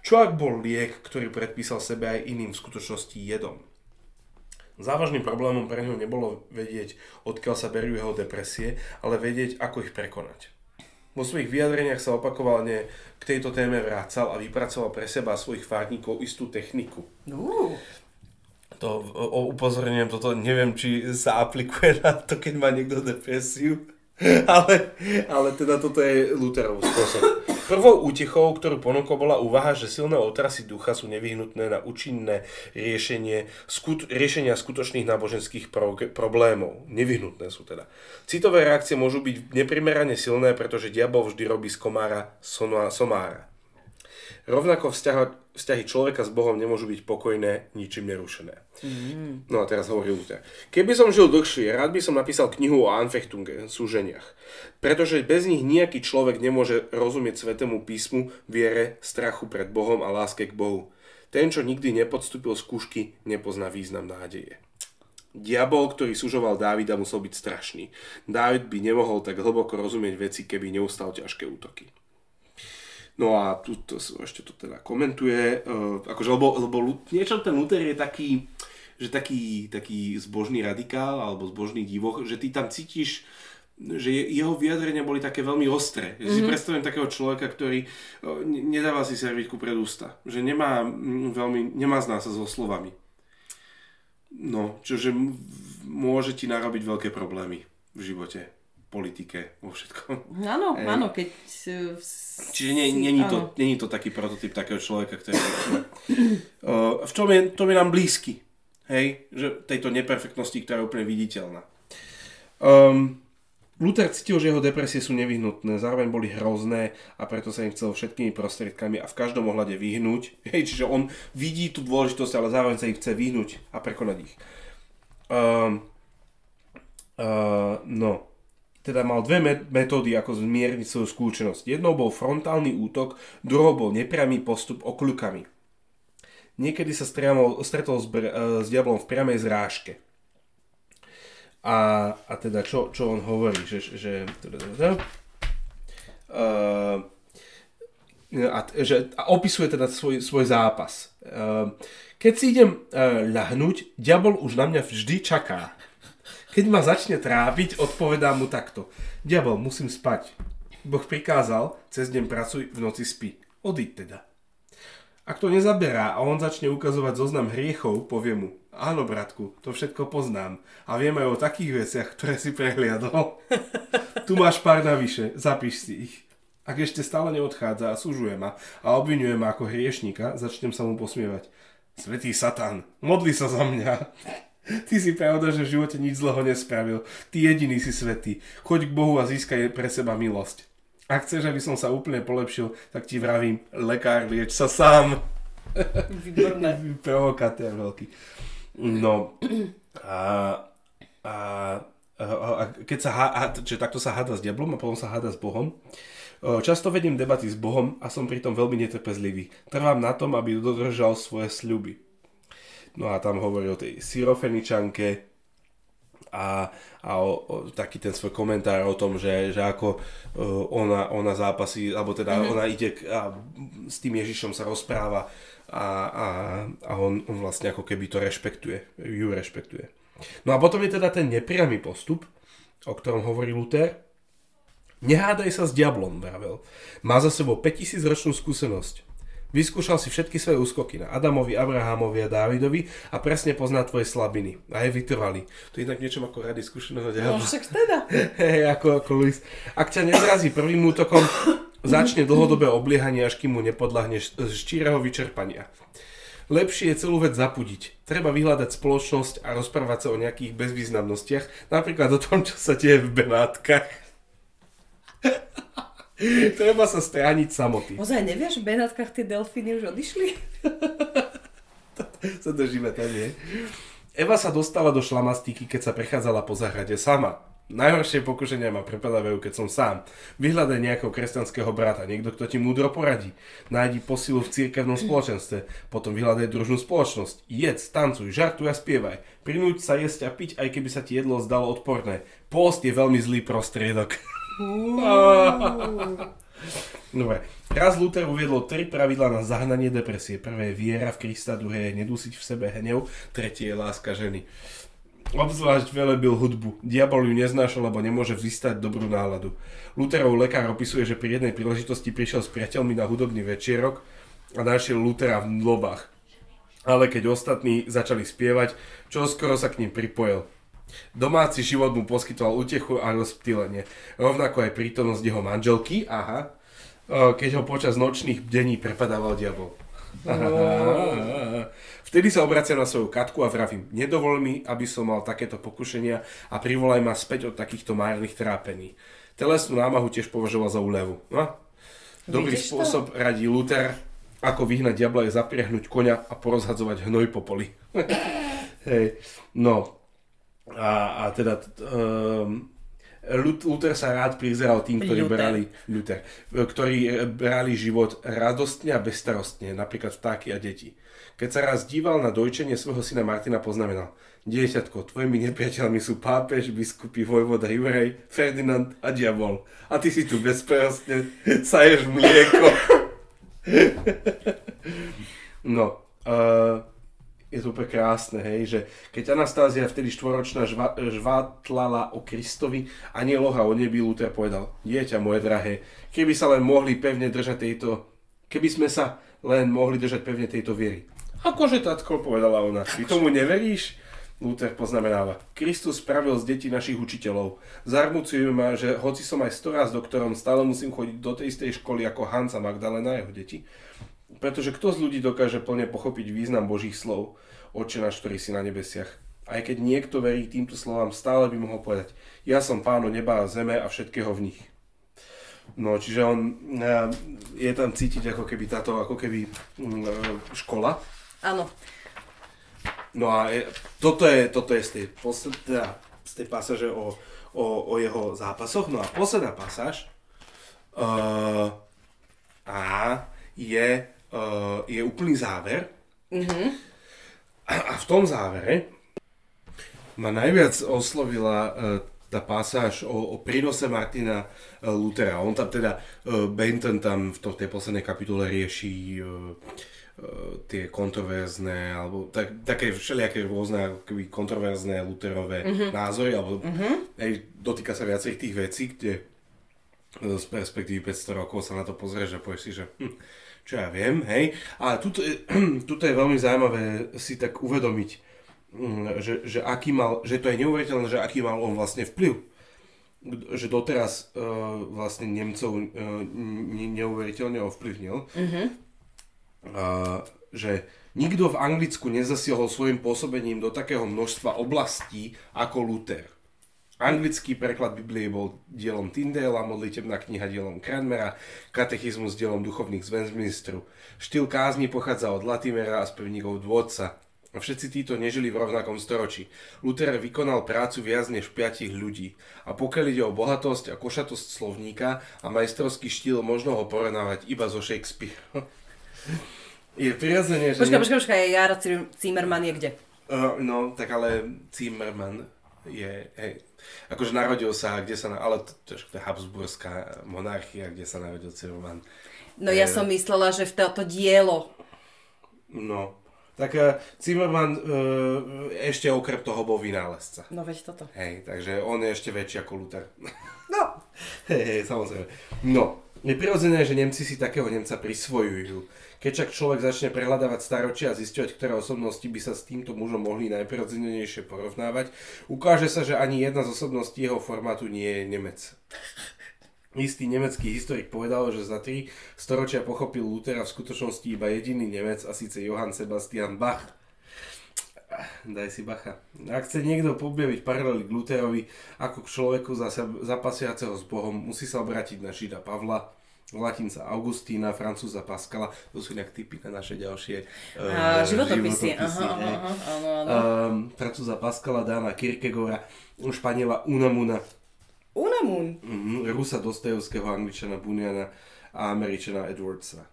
Čo ak bol liek, ktorý predpísal sebe aj iným v skutočnosti jedom? Závažným problémom pre neho nebolo vedieť, odkiaľ sa berú jeho depresie, ale vedieť, ako ich prekonať. Vo svojich vyjadreniach sa opakovane k tejto téme vracal a vypracoval pre seba a svojich fárnikov istú techniku. Uh, To o, upozorňujem, toto neviem, či sa aplikuje na to, keď má niekto depresiu. Ale, ale teda toto je Lutherov spôsob. Prvou útechou, ktorú ponúkol, bola úvaha, že silné otrasy ducha sú nevyhnutné na účinné riešenie, skut, riešenia skutočných náboženských pro, problémov. Nevyhnutné sú teda. Citové reakcie môžu byť neprimerane silné, pretože diabol vždy robí z komára somára. Rovnako vzťaho, vzťahy človeka s Bohom nemôžu byť pokojné, ničím nerušené. Mm. No a teraz hovorí Luther. Keby som žil dlhšie, rád by som napísal knihu o Anfechtunge, súženiach. Pretože bez nich nejaký človek nemôže rozumieť svetému písmu, viere, strachu pred Bohom a láske k Bohu. Ten, čo nikdy nepodstúpil skúšky, nepozná význam nádeje. Diabol, ktorý sužoval Dávida, musel byť strašný. Dávid by nemohol tak hlboko rozumieť veci, keby neustal ťažké útoky. No a tu to, ešte to teda komentuje, uh, akože, lebo, lebo niečo ten Luther je taký, že taký, taký zbožný radikál alebo zbožný divoch, že ty tam cítiš, že jeho vyjadrenia boli také veľmi ostré. Mm-hmm. si mhm. predstavím takého človeka, ktorý uh, nedáva si servítku pred ústa. Že nemá mm, veľmi, nemazná sa so slovami. No, čože môže ti narobiť veľké problémy v živote politike, vo všetkom. Áno, Ej. áno, keď... Čiže nie, není, to, není to taký prototyp takého človeka, ktorý... uh, v čom je, to je nám blízky. Hej? Že tejto neperfektnosti, ktorá je úplne viditeľná. Um, Luther cítil, že jeho depresie sú nevyhnutné, zároveň boli hrozné a preto sa im chcel všetkými prostriedkami a v každom ohľade vyhnúť. Hej, čiže on vidí tú dôležitosť, ale zároveň sa ich chce vyhnúť a prekonať ich. Um, uh, no, teda mal dve metódy, ako zmierniť svoju skúsenosť. Jednou bol frontálny útok, druhou bol nepriamy postup okľukami. Niekedy sa striamol, stretol s, s diablom v priamej zrážke. A, a teda čo, čo on hovorí, že, že uh, a, že, a opisuje teda svoj, svoj zápas. Uh, keď si idem uh, ľahnúť, diabol už na mňa vždy čaká. Keď ma začne trápiť, odpovedám mu takto. Diabol, musím spať. Boh prikázal, cez deň pracuj, v noci spí. Odiď teda. Ak to nezaberá a on začne ukazovať zoznam hriechov, povie mu, áno bratku, to všetko poznám a viem aj o takých veciach, ktoré si prehliadol. tu máš pár navyše, zapíš si ich. Ak ešte stále neodchádza a súžuje ma a obvinuje ma ako hriešnika, začnem sa mu posmievať. Svetý Satan, modli sa za mňa. Ty si pravda, že v živote nič zlého nespravil. Ty jediný si svetý. Choď k Bohu a získaj pre seba milosť. Ak chceš, aby som sa úplne polepšil, tak ti vravím, lekár, lieč sa sám. Výborné. Provokatér veľký. No, a, a, a, a keď sa, há, že takto sa háda s diablom a potom sa háda s Bohom, Často vedím debaty s Bohom a som pritom veľmi netrpezlivý. Trvám na tom, aby dodržal svoje sľuby. No a tam hovorí o tej syrofeničanke a, a o, o, taký ten svoj komentár o tom, že, že ako uh, ona, ona zápasí, alebo teda mm-hmm. ona ide k, a s tým Ježišom sa rozpráva a, a, a on, on vlastne ako keby to rešpektuje, ju rešpektuje. No a potom je teda ten nepriamy postup, o ktorom hovorí Luther. Nehádaj sa s diablom, vravel. Má za sebou 5000 ročnú skúsenosť. Vyskúšal si všetky svoje úskoky na Adamovi, Abrahamovi a Dávidovi a presne pozná tvoje slabiny. A je vytrvalý. To je inak niečo ako rady skúšeného diabla. No však teda. Hej, ako, ako Luis. Ak ťa nezrazí prvým útokom, začne dlhodobé obliehanie, až kým mu nepodlahneš z štíreho vyčerpania. Lepšie je celú vec zapudiť. Treba vyhľadať spoločnosť a rozprávať sa o nejakých bezvýznamnostiach, napríklad o tom, čo sa deje v Benátkach. Treba sa strániť samoty. Ozaj nevieš, v Benátkach tie delfíny už odišli? sa držíme tam, nie? Eva sa dostala do šlamastiky, keď sa prechádzala po zahrade sama. Najhoršie pokušenia ma prepadávajú, keď som sám. Vyhľadaj nejakého kresťanského brata, niekto, kto ti múdro poradí. Nájdi posilu v cirkevnom spoločenstve, potom vyhľadaj družnú spoločnosť. Jedz, tancuj, žartuj a spievaj. Prinúť sa jesť a piť, aj keby sa ti jedlo zdalo odporné. Post je veľmi zlý prostriedok. Dobre. Raz Luther uviedol tri pravidla na zahnanie depresie. Prvé je viera v Krista, druhé je nedusiť v sebe hnev, tretie je láska ženy. Obzvlášť velebil hudbu. Diabol ju neznášal, lebo nemôže vystať dobrú náladu. Lutherov lekár opisuje, že pri jednej príležitosti prišiel s priateľmi na hudobný večierok a našiel Lutera v lobách. Ale keď ostatní začali spievať, čo skoro sa k ním pripojil. Domáci život mu poskytoval útechu a rozptýlenie. Rovnako aj prítomnosť jeho manželky, aha, keď ho počas nočných bdení prepadával diabol. Vtedy sa obraciam na svoju katku a vravím, nedovol mi, aby som mal takéto pokušenia a privolaj ma späť od takýchto márnych trápení. Telesnú námahu tiež považoval za úlevu. No? Dobrý Vidíš spôsob to? radí Luther ako vyhnať diabla je zapriahnuť koňa a porozhadzovať hnoj po poli. Hej, no. A, a teda um, Luther sa rád prizeral tým, ktorí Luther. brali, Luther, ktorí e, brali život radostne a bezstarostne, napríklad vtáky a deti. Keď sa raz díval na dojčenie svojho syna Martina, poznamenal Dieťatko, tvojimi nepriateľmi sú pápež, biskupy, vojvoda Jurej, Ferdinand a diabol. A ty si tu bezprostne saješ mlieko. no, uh, je to úplne krásne, hej, že keď Anastázia vtedy štvoročná žva, žvatlala o Kristovi, aniel oha o nebi Luther povedal, dieťa moje drahé, keby sa len mohli pevne držať tejto, keby sme sa len mohli držať pevne tejto viery. Akože, tatko, povedala ona, ty tomu neveríš? Luther poznamenáva, Kristus spravil z detí našich učiteľov. Zarmucuje ma, že hoci som aj storaz doktorom, stále musím chodiť do tej istej školy ako Hansa Magdalena a jeho deti. Pretože kto z ľudí dokáže plne pochopiť význam Božích slov? Oče náš, ktorý si na nebesiach. Aj keď niekto verí týmto slovám, stále by mohol povedať, ja som páno neba a zeme a všetkého v nich. No, čiže on, eh, je tam cítiť ako keby táto, ako keby mm, eh, škola, Áno. No a je, toto je, toto je z tej, posled, teda, z tej pasáže o, o, o jeho zápasoch. No a posledná pasáž uh, a je, uh, je úplný záver. Mm-hmm. A, a v tom závere ma najviac oslovila uh, tá pasáž o, o prínose Martina uh, Lutera. On tam teda, Benton tam v to, tej poslednej kapitole rieši uh, tie kontroverzné, alebo tak, také všelijaké rôzne ako keby kontroverzné Luterové mm-hmm. názory, alebo mm-hmm. aj, dotýka sa viacerých tých vecí, kde z perspektívy 500 rokov sa na to pozrieš a povieš si, že hm, čo ja viem, hej. A tuto, tuto je veľmi zaujímavé si tak uvedomiť, hm, že, že, aký mal, že to je neuveriteľné, že aký mal on vlastne vplyv že doteraz uh, vlastne Nemcov uh, neuveriteľne ovplyvnil. Mm-hmm že nikto v Anglicku nezasiahol svojim pôsobením do takého množstva oblastí ako Luther. Anglický preklad Biblie bol dielom Tyndala, modlitebná kniha dielom Cranmera, katechizmus dielom duchovných z Westminsteru. Štýl kázni pochádza od Latimera a spevníkov Dôdca. A všetci títo nežili v rovnakom storočí. Luther vykonal prácu viac než piatich ľudí. A pokiaľ ide o bohatosť a košatosť slovníka a majstrovský štýl, možno ho porovnávať iba so Shakespeare. Je prirodzene, že... Počkaj, počkaj, počkaj, Jara Zimmerman je kde? Uh, no, tak ale Zimmerman je, hej, akože narodil sa, kde sa, ale to, to je Habsburská monarchia, kde sa narodil Zimmerman. No ja som myslela, že v toto dielo. No, tak Zimmerman uh, ešte okrem toho bol vynálezca. No veď toto. Hej, takže on je ešte väčší ako Luther. no, hej, hej, samozrejme. No, je prirodzené, že Nemci si takého Nemca prisvojujú. Keď však človek začne prehľadávať staročia a zisťovať, ktoré osobnosti by sa s týmto mužom mohli najprirodzenejšie porovnávať, ukáže sa, že ani jedna z osobností jeho formátu nie je Nemec. Istý nemecký historik povedal, že za tri storočia pochopil Lutera v skutočnosti iba jediný Nemec a síce Johann Sebastian Bach. Daj si bacha. Ak chce niekto pobjaviť paralely k Lutherovi ako k človeku zapasiaceho s Bohom, musí sa obrátiť na Žida Pavla, Latinca Augustína, Francúza Pascala, to sú nejak typy na naše ďalšie uh, životopisy. Aha, aha, aha, áno, áno. Um, Francúza Pascala, Dána Kierkegaarda, Španiela Unamuna, Unamun. Uh-huh, Rusa Dostojevského, Angličana Buniana a Američana Edwardsa.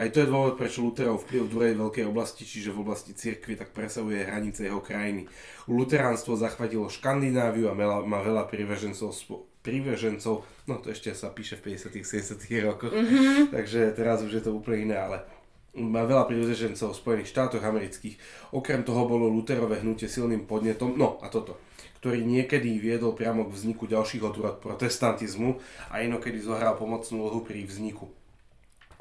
Aj to je dôvod, prečo Lutherov vplyv v druhej veľkej oblasti, čiže v oblasti cirkvi, tak presahuje hranice jeho krajiny. Luteránstvo zachvatilo Škandináviu a má veľa prívržencov prívržencov, no to ešte sa píše v 50 70 rokoch, mm-hmm. takže teraz už je to úplne iné, ale má veľa prívržencov v Spojených štátoch amerických. Okrem toho bolo Lutherové hnutie silným podnetom, no a toto, ktorý niekedy viedol priamo k vzniku ďalších odrod protestantizmu a inokedy zohral pomocnú úlohu pri vzniku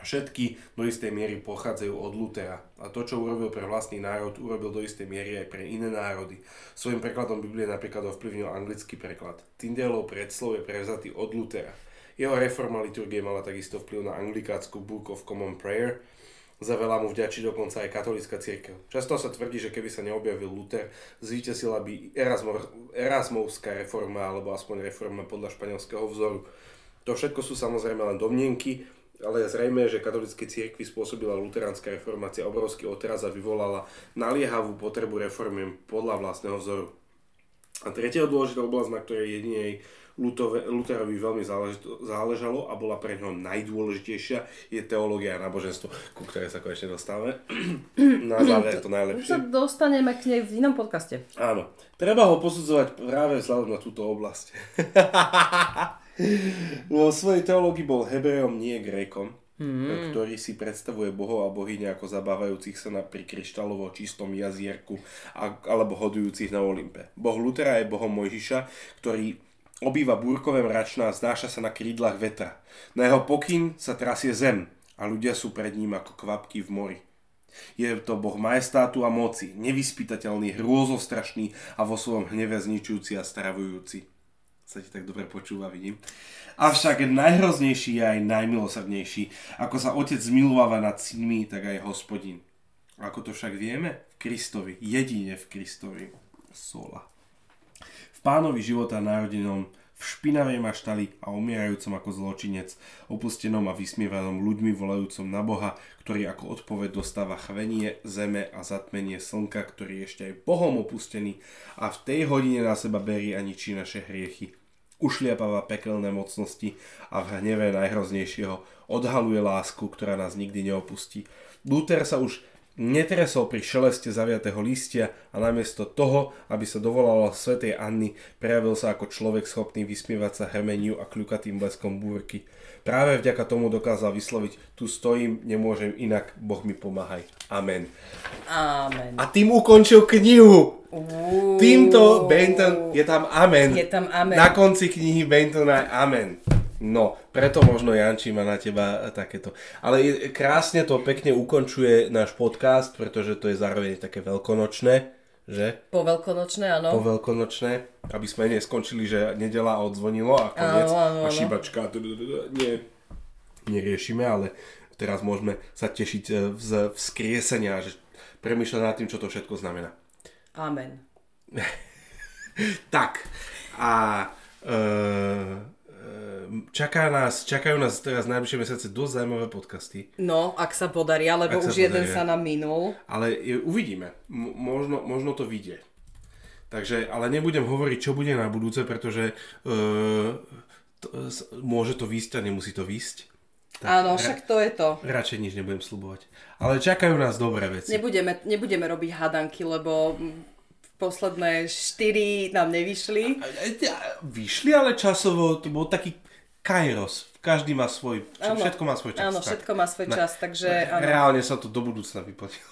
všetky do istej miery pochádzajú od Lutera. A to, čo urobil pre vlastný národ, urobil do istej miery aj pre iné národy. Svojim prekladom Biblie napríklad ovplyvnil anglický preklad. Tyndaleov predslov je prevzatý od Lutera. Jeho reforma liturgie mala takisto vplyv na anglikácku Book of Common Prayer, za veľa mu vďačí dokonca aj katolická církev. Často sa tvrdí, že keby sa neobjavil Luther, zvíťazila by Erasmovská reforma alebo aspoň reforma podľa španielského vzoru. To všetko sú samozrejme len domnienky, ale je zrejme, že katolíckej cirkvi spôsobila luteránska reformácia obrovský otraz a vyvolala naliehavú potrebu reformy podľa vlastného vzoru. A tretia dôležitá oblasť, na ktorej jedinej Luterovi veľmi záležalo a bola pre neho najdôležitejšia, je teológia a náboženstvo, ku ktorej sa konečne dostávame. Na záver to najlepšie. Sa dostaneme k nej v inom podcaste. Áno. Treba ho posudzovať práve vzhľadom na túto oblasť. Vo svojej teológii bol Hebrejom, nie Grékom, mm. ktorý si predstavuje bohov a bohyne ako zabávajúcich sa na pri kryštálovo čistom jazierku alebo hodujúcich na Olympe. Boh Lutera je bohom Mojžiša, ktorý obýva búrkové mračná a znáša sa na krídlach vetra. Na jeho pokyn sa trasie zem a ľudia sú pred ním ako kvapky v mori. Je to boh majestátu a moci, nevyspytateľný, hrôzostrašný a vo svojom hneve zničujúci a stravujúci sa ti tak dobre počúva, vidím. Avšak najhroznejší je aj najmilosrdnejší. Ako sa otec zmilováva nad synmi, tak aj hospodin. Ako to však vieme? V Kristovi, jedine v Kristovi. Sola. V pánovi života narodenom v špinavej maštali a umierajúcom ako zločinec, opustenom a vysmievanom ľuďmi volajúcom na Boha, ktorý ako odpoveď dostáva chvenie, zeme a zatmenie slnka, ktorý je ešte aj Bohom opustený a v tej hodine na seba berie a ničí naše hriechy. Ušliapava pekelné mocnosti a v hneve najhroznejšieho odhaluje lásku, ktorá nás nikdy neopustí. Luther sa už netresol pri šeleste zaviatého listia a namiesto toho, aby sa dovolalo svätej Anny, prejavil sa ako človek schopný vysmievať sa hrmeniu a kľukatým bleskom búrky. Práve vďaka tomu dokázal vysloviť, tu stojím, nemôžem inak, Boh mi pomáhaj. Amen. Amen. A tým ukončil knihu. Uh, Týmto Benton, je tam amen. Je tam amen. Na konci knihy Bentona je amen. No, preto možno Janči má na teba takéto. Ale krásne to pekne ukončuje náš podcast, pretože to je zároveň také veľkonočné, že? Po veľkonočné, áno. Po veľkonočné, aby sme neskončili, že nedela odzvonilo a koniec áno, áno, áno. a šibačka. Nie, neriešime, ale teraz môžeme sa tešiť e, z vzkriesenia, že premýšľať nad tým, čo to všetko znamená. Amen. tak, a uh, čaká nás, čakajú nás teraz najbližšie mesiace dosť zaujímavé podcasty. No, ak sa podarí, alebo ak už jeden sa nám minul. Ale uvidíme. M- možno, možno to vyjde. Takže, ale nebudem hovoriť, čo bude na budúce, pretože uh, to, môže to výsť a nemusí to výsť. Tak, Áno, však to je to. Radšej nič nebudem slubovať. Ale čakajú nás dobré veci. Nebudeme, nebudeme robiť hadanky, lebo posledné štyri nám nevyšli. Vyšli, ale časovo to bol taký kairos. Každý má svoj, ano, všetko má svoj čas. Áno, všetko má svoj čas, na, takže... Na, reálne sa to do budúcna vyplatilo.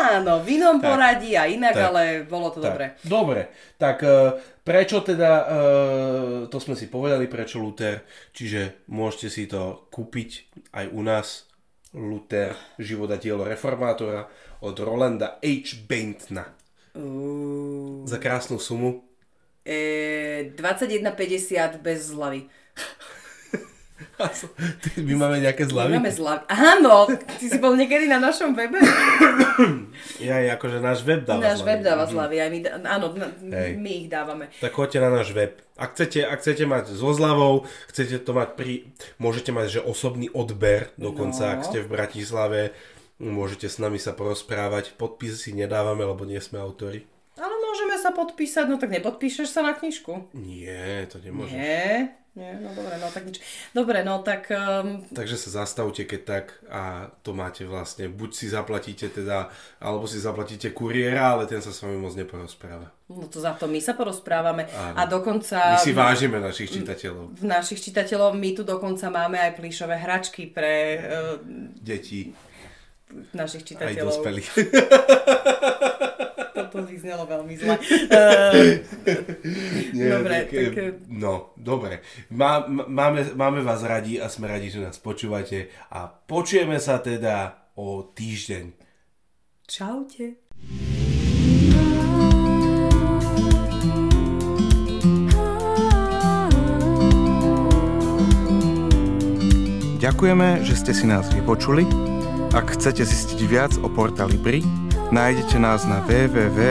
Áno, v inom tak, poradí a inak, tak, ale bolo to tak. dobre. Dobre, tak uh, prečo teda, uh, to sme si povedali, prečo Luther, čiže môžete si to kúpiť aj u nás, Luther, život a dielo reformátora od Rolanda H. Bentna. Uh... Za krásnu sumu E, 21,50 bez zľavy. My máme nejaké zľavy? My máme zľavy. Áno, ty si bol niekedy na našom webe? ja, akože náš web dáva náš zľavy. web dáva mhm. zľavy, aj my, áno, Hej. my ich dávame. Tak choďte na náš web. Ak chcete, ak chcete mať so zľavou, chcete to mať pri... Môžete mať, že osobný odber, dokonca no. ak ste v Bratislave, môžete s nami sa porozprávať. Podpisy si nedávame, lebo nie sme autori sa podpísať, no tak nepodpíšeš sa na knižku? Nie, to nemôžeš. Nie, nie, no dobre, no tak nič. Dobre, no tak... Um... Takže sa zastavte, keď tak a to máte vlastne, buď si zaplatíte teda, alebo si zaplatíte kuriéra, ale ten sa s vami moc neporozpráva. No to za to my sa porozprávame Áno. a dokonca... My si vážime našich čitateľov. V našich čitateľov my tu dokonca máme aj plíšové hračky pre... Uh... Deti. Našich čitateľov. Aj dospelých. to vyznelo veľmi zle. Uh, Nie, dobre, tak, tak... Eh, no, dobre. Má, máme, máme vás radi a sme radi, že nás počúvate a počujeme sa teda o týždeň. Čaute. Ďakujeme, že ste si nás vypočuli. Ak chcete zistiť viac o portáli BRI, Nájdete nás na www.porta.sk.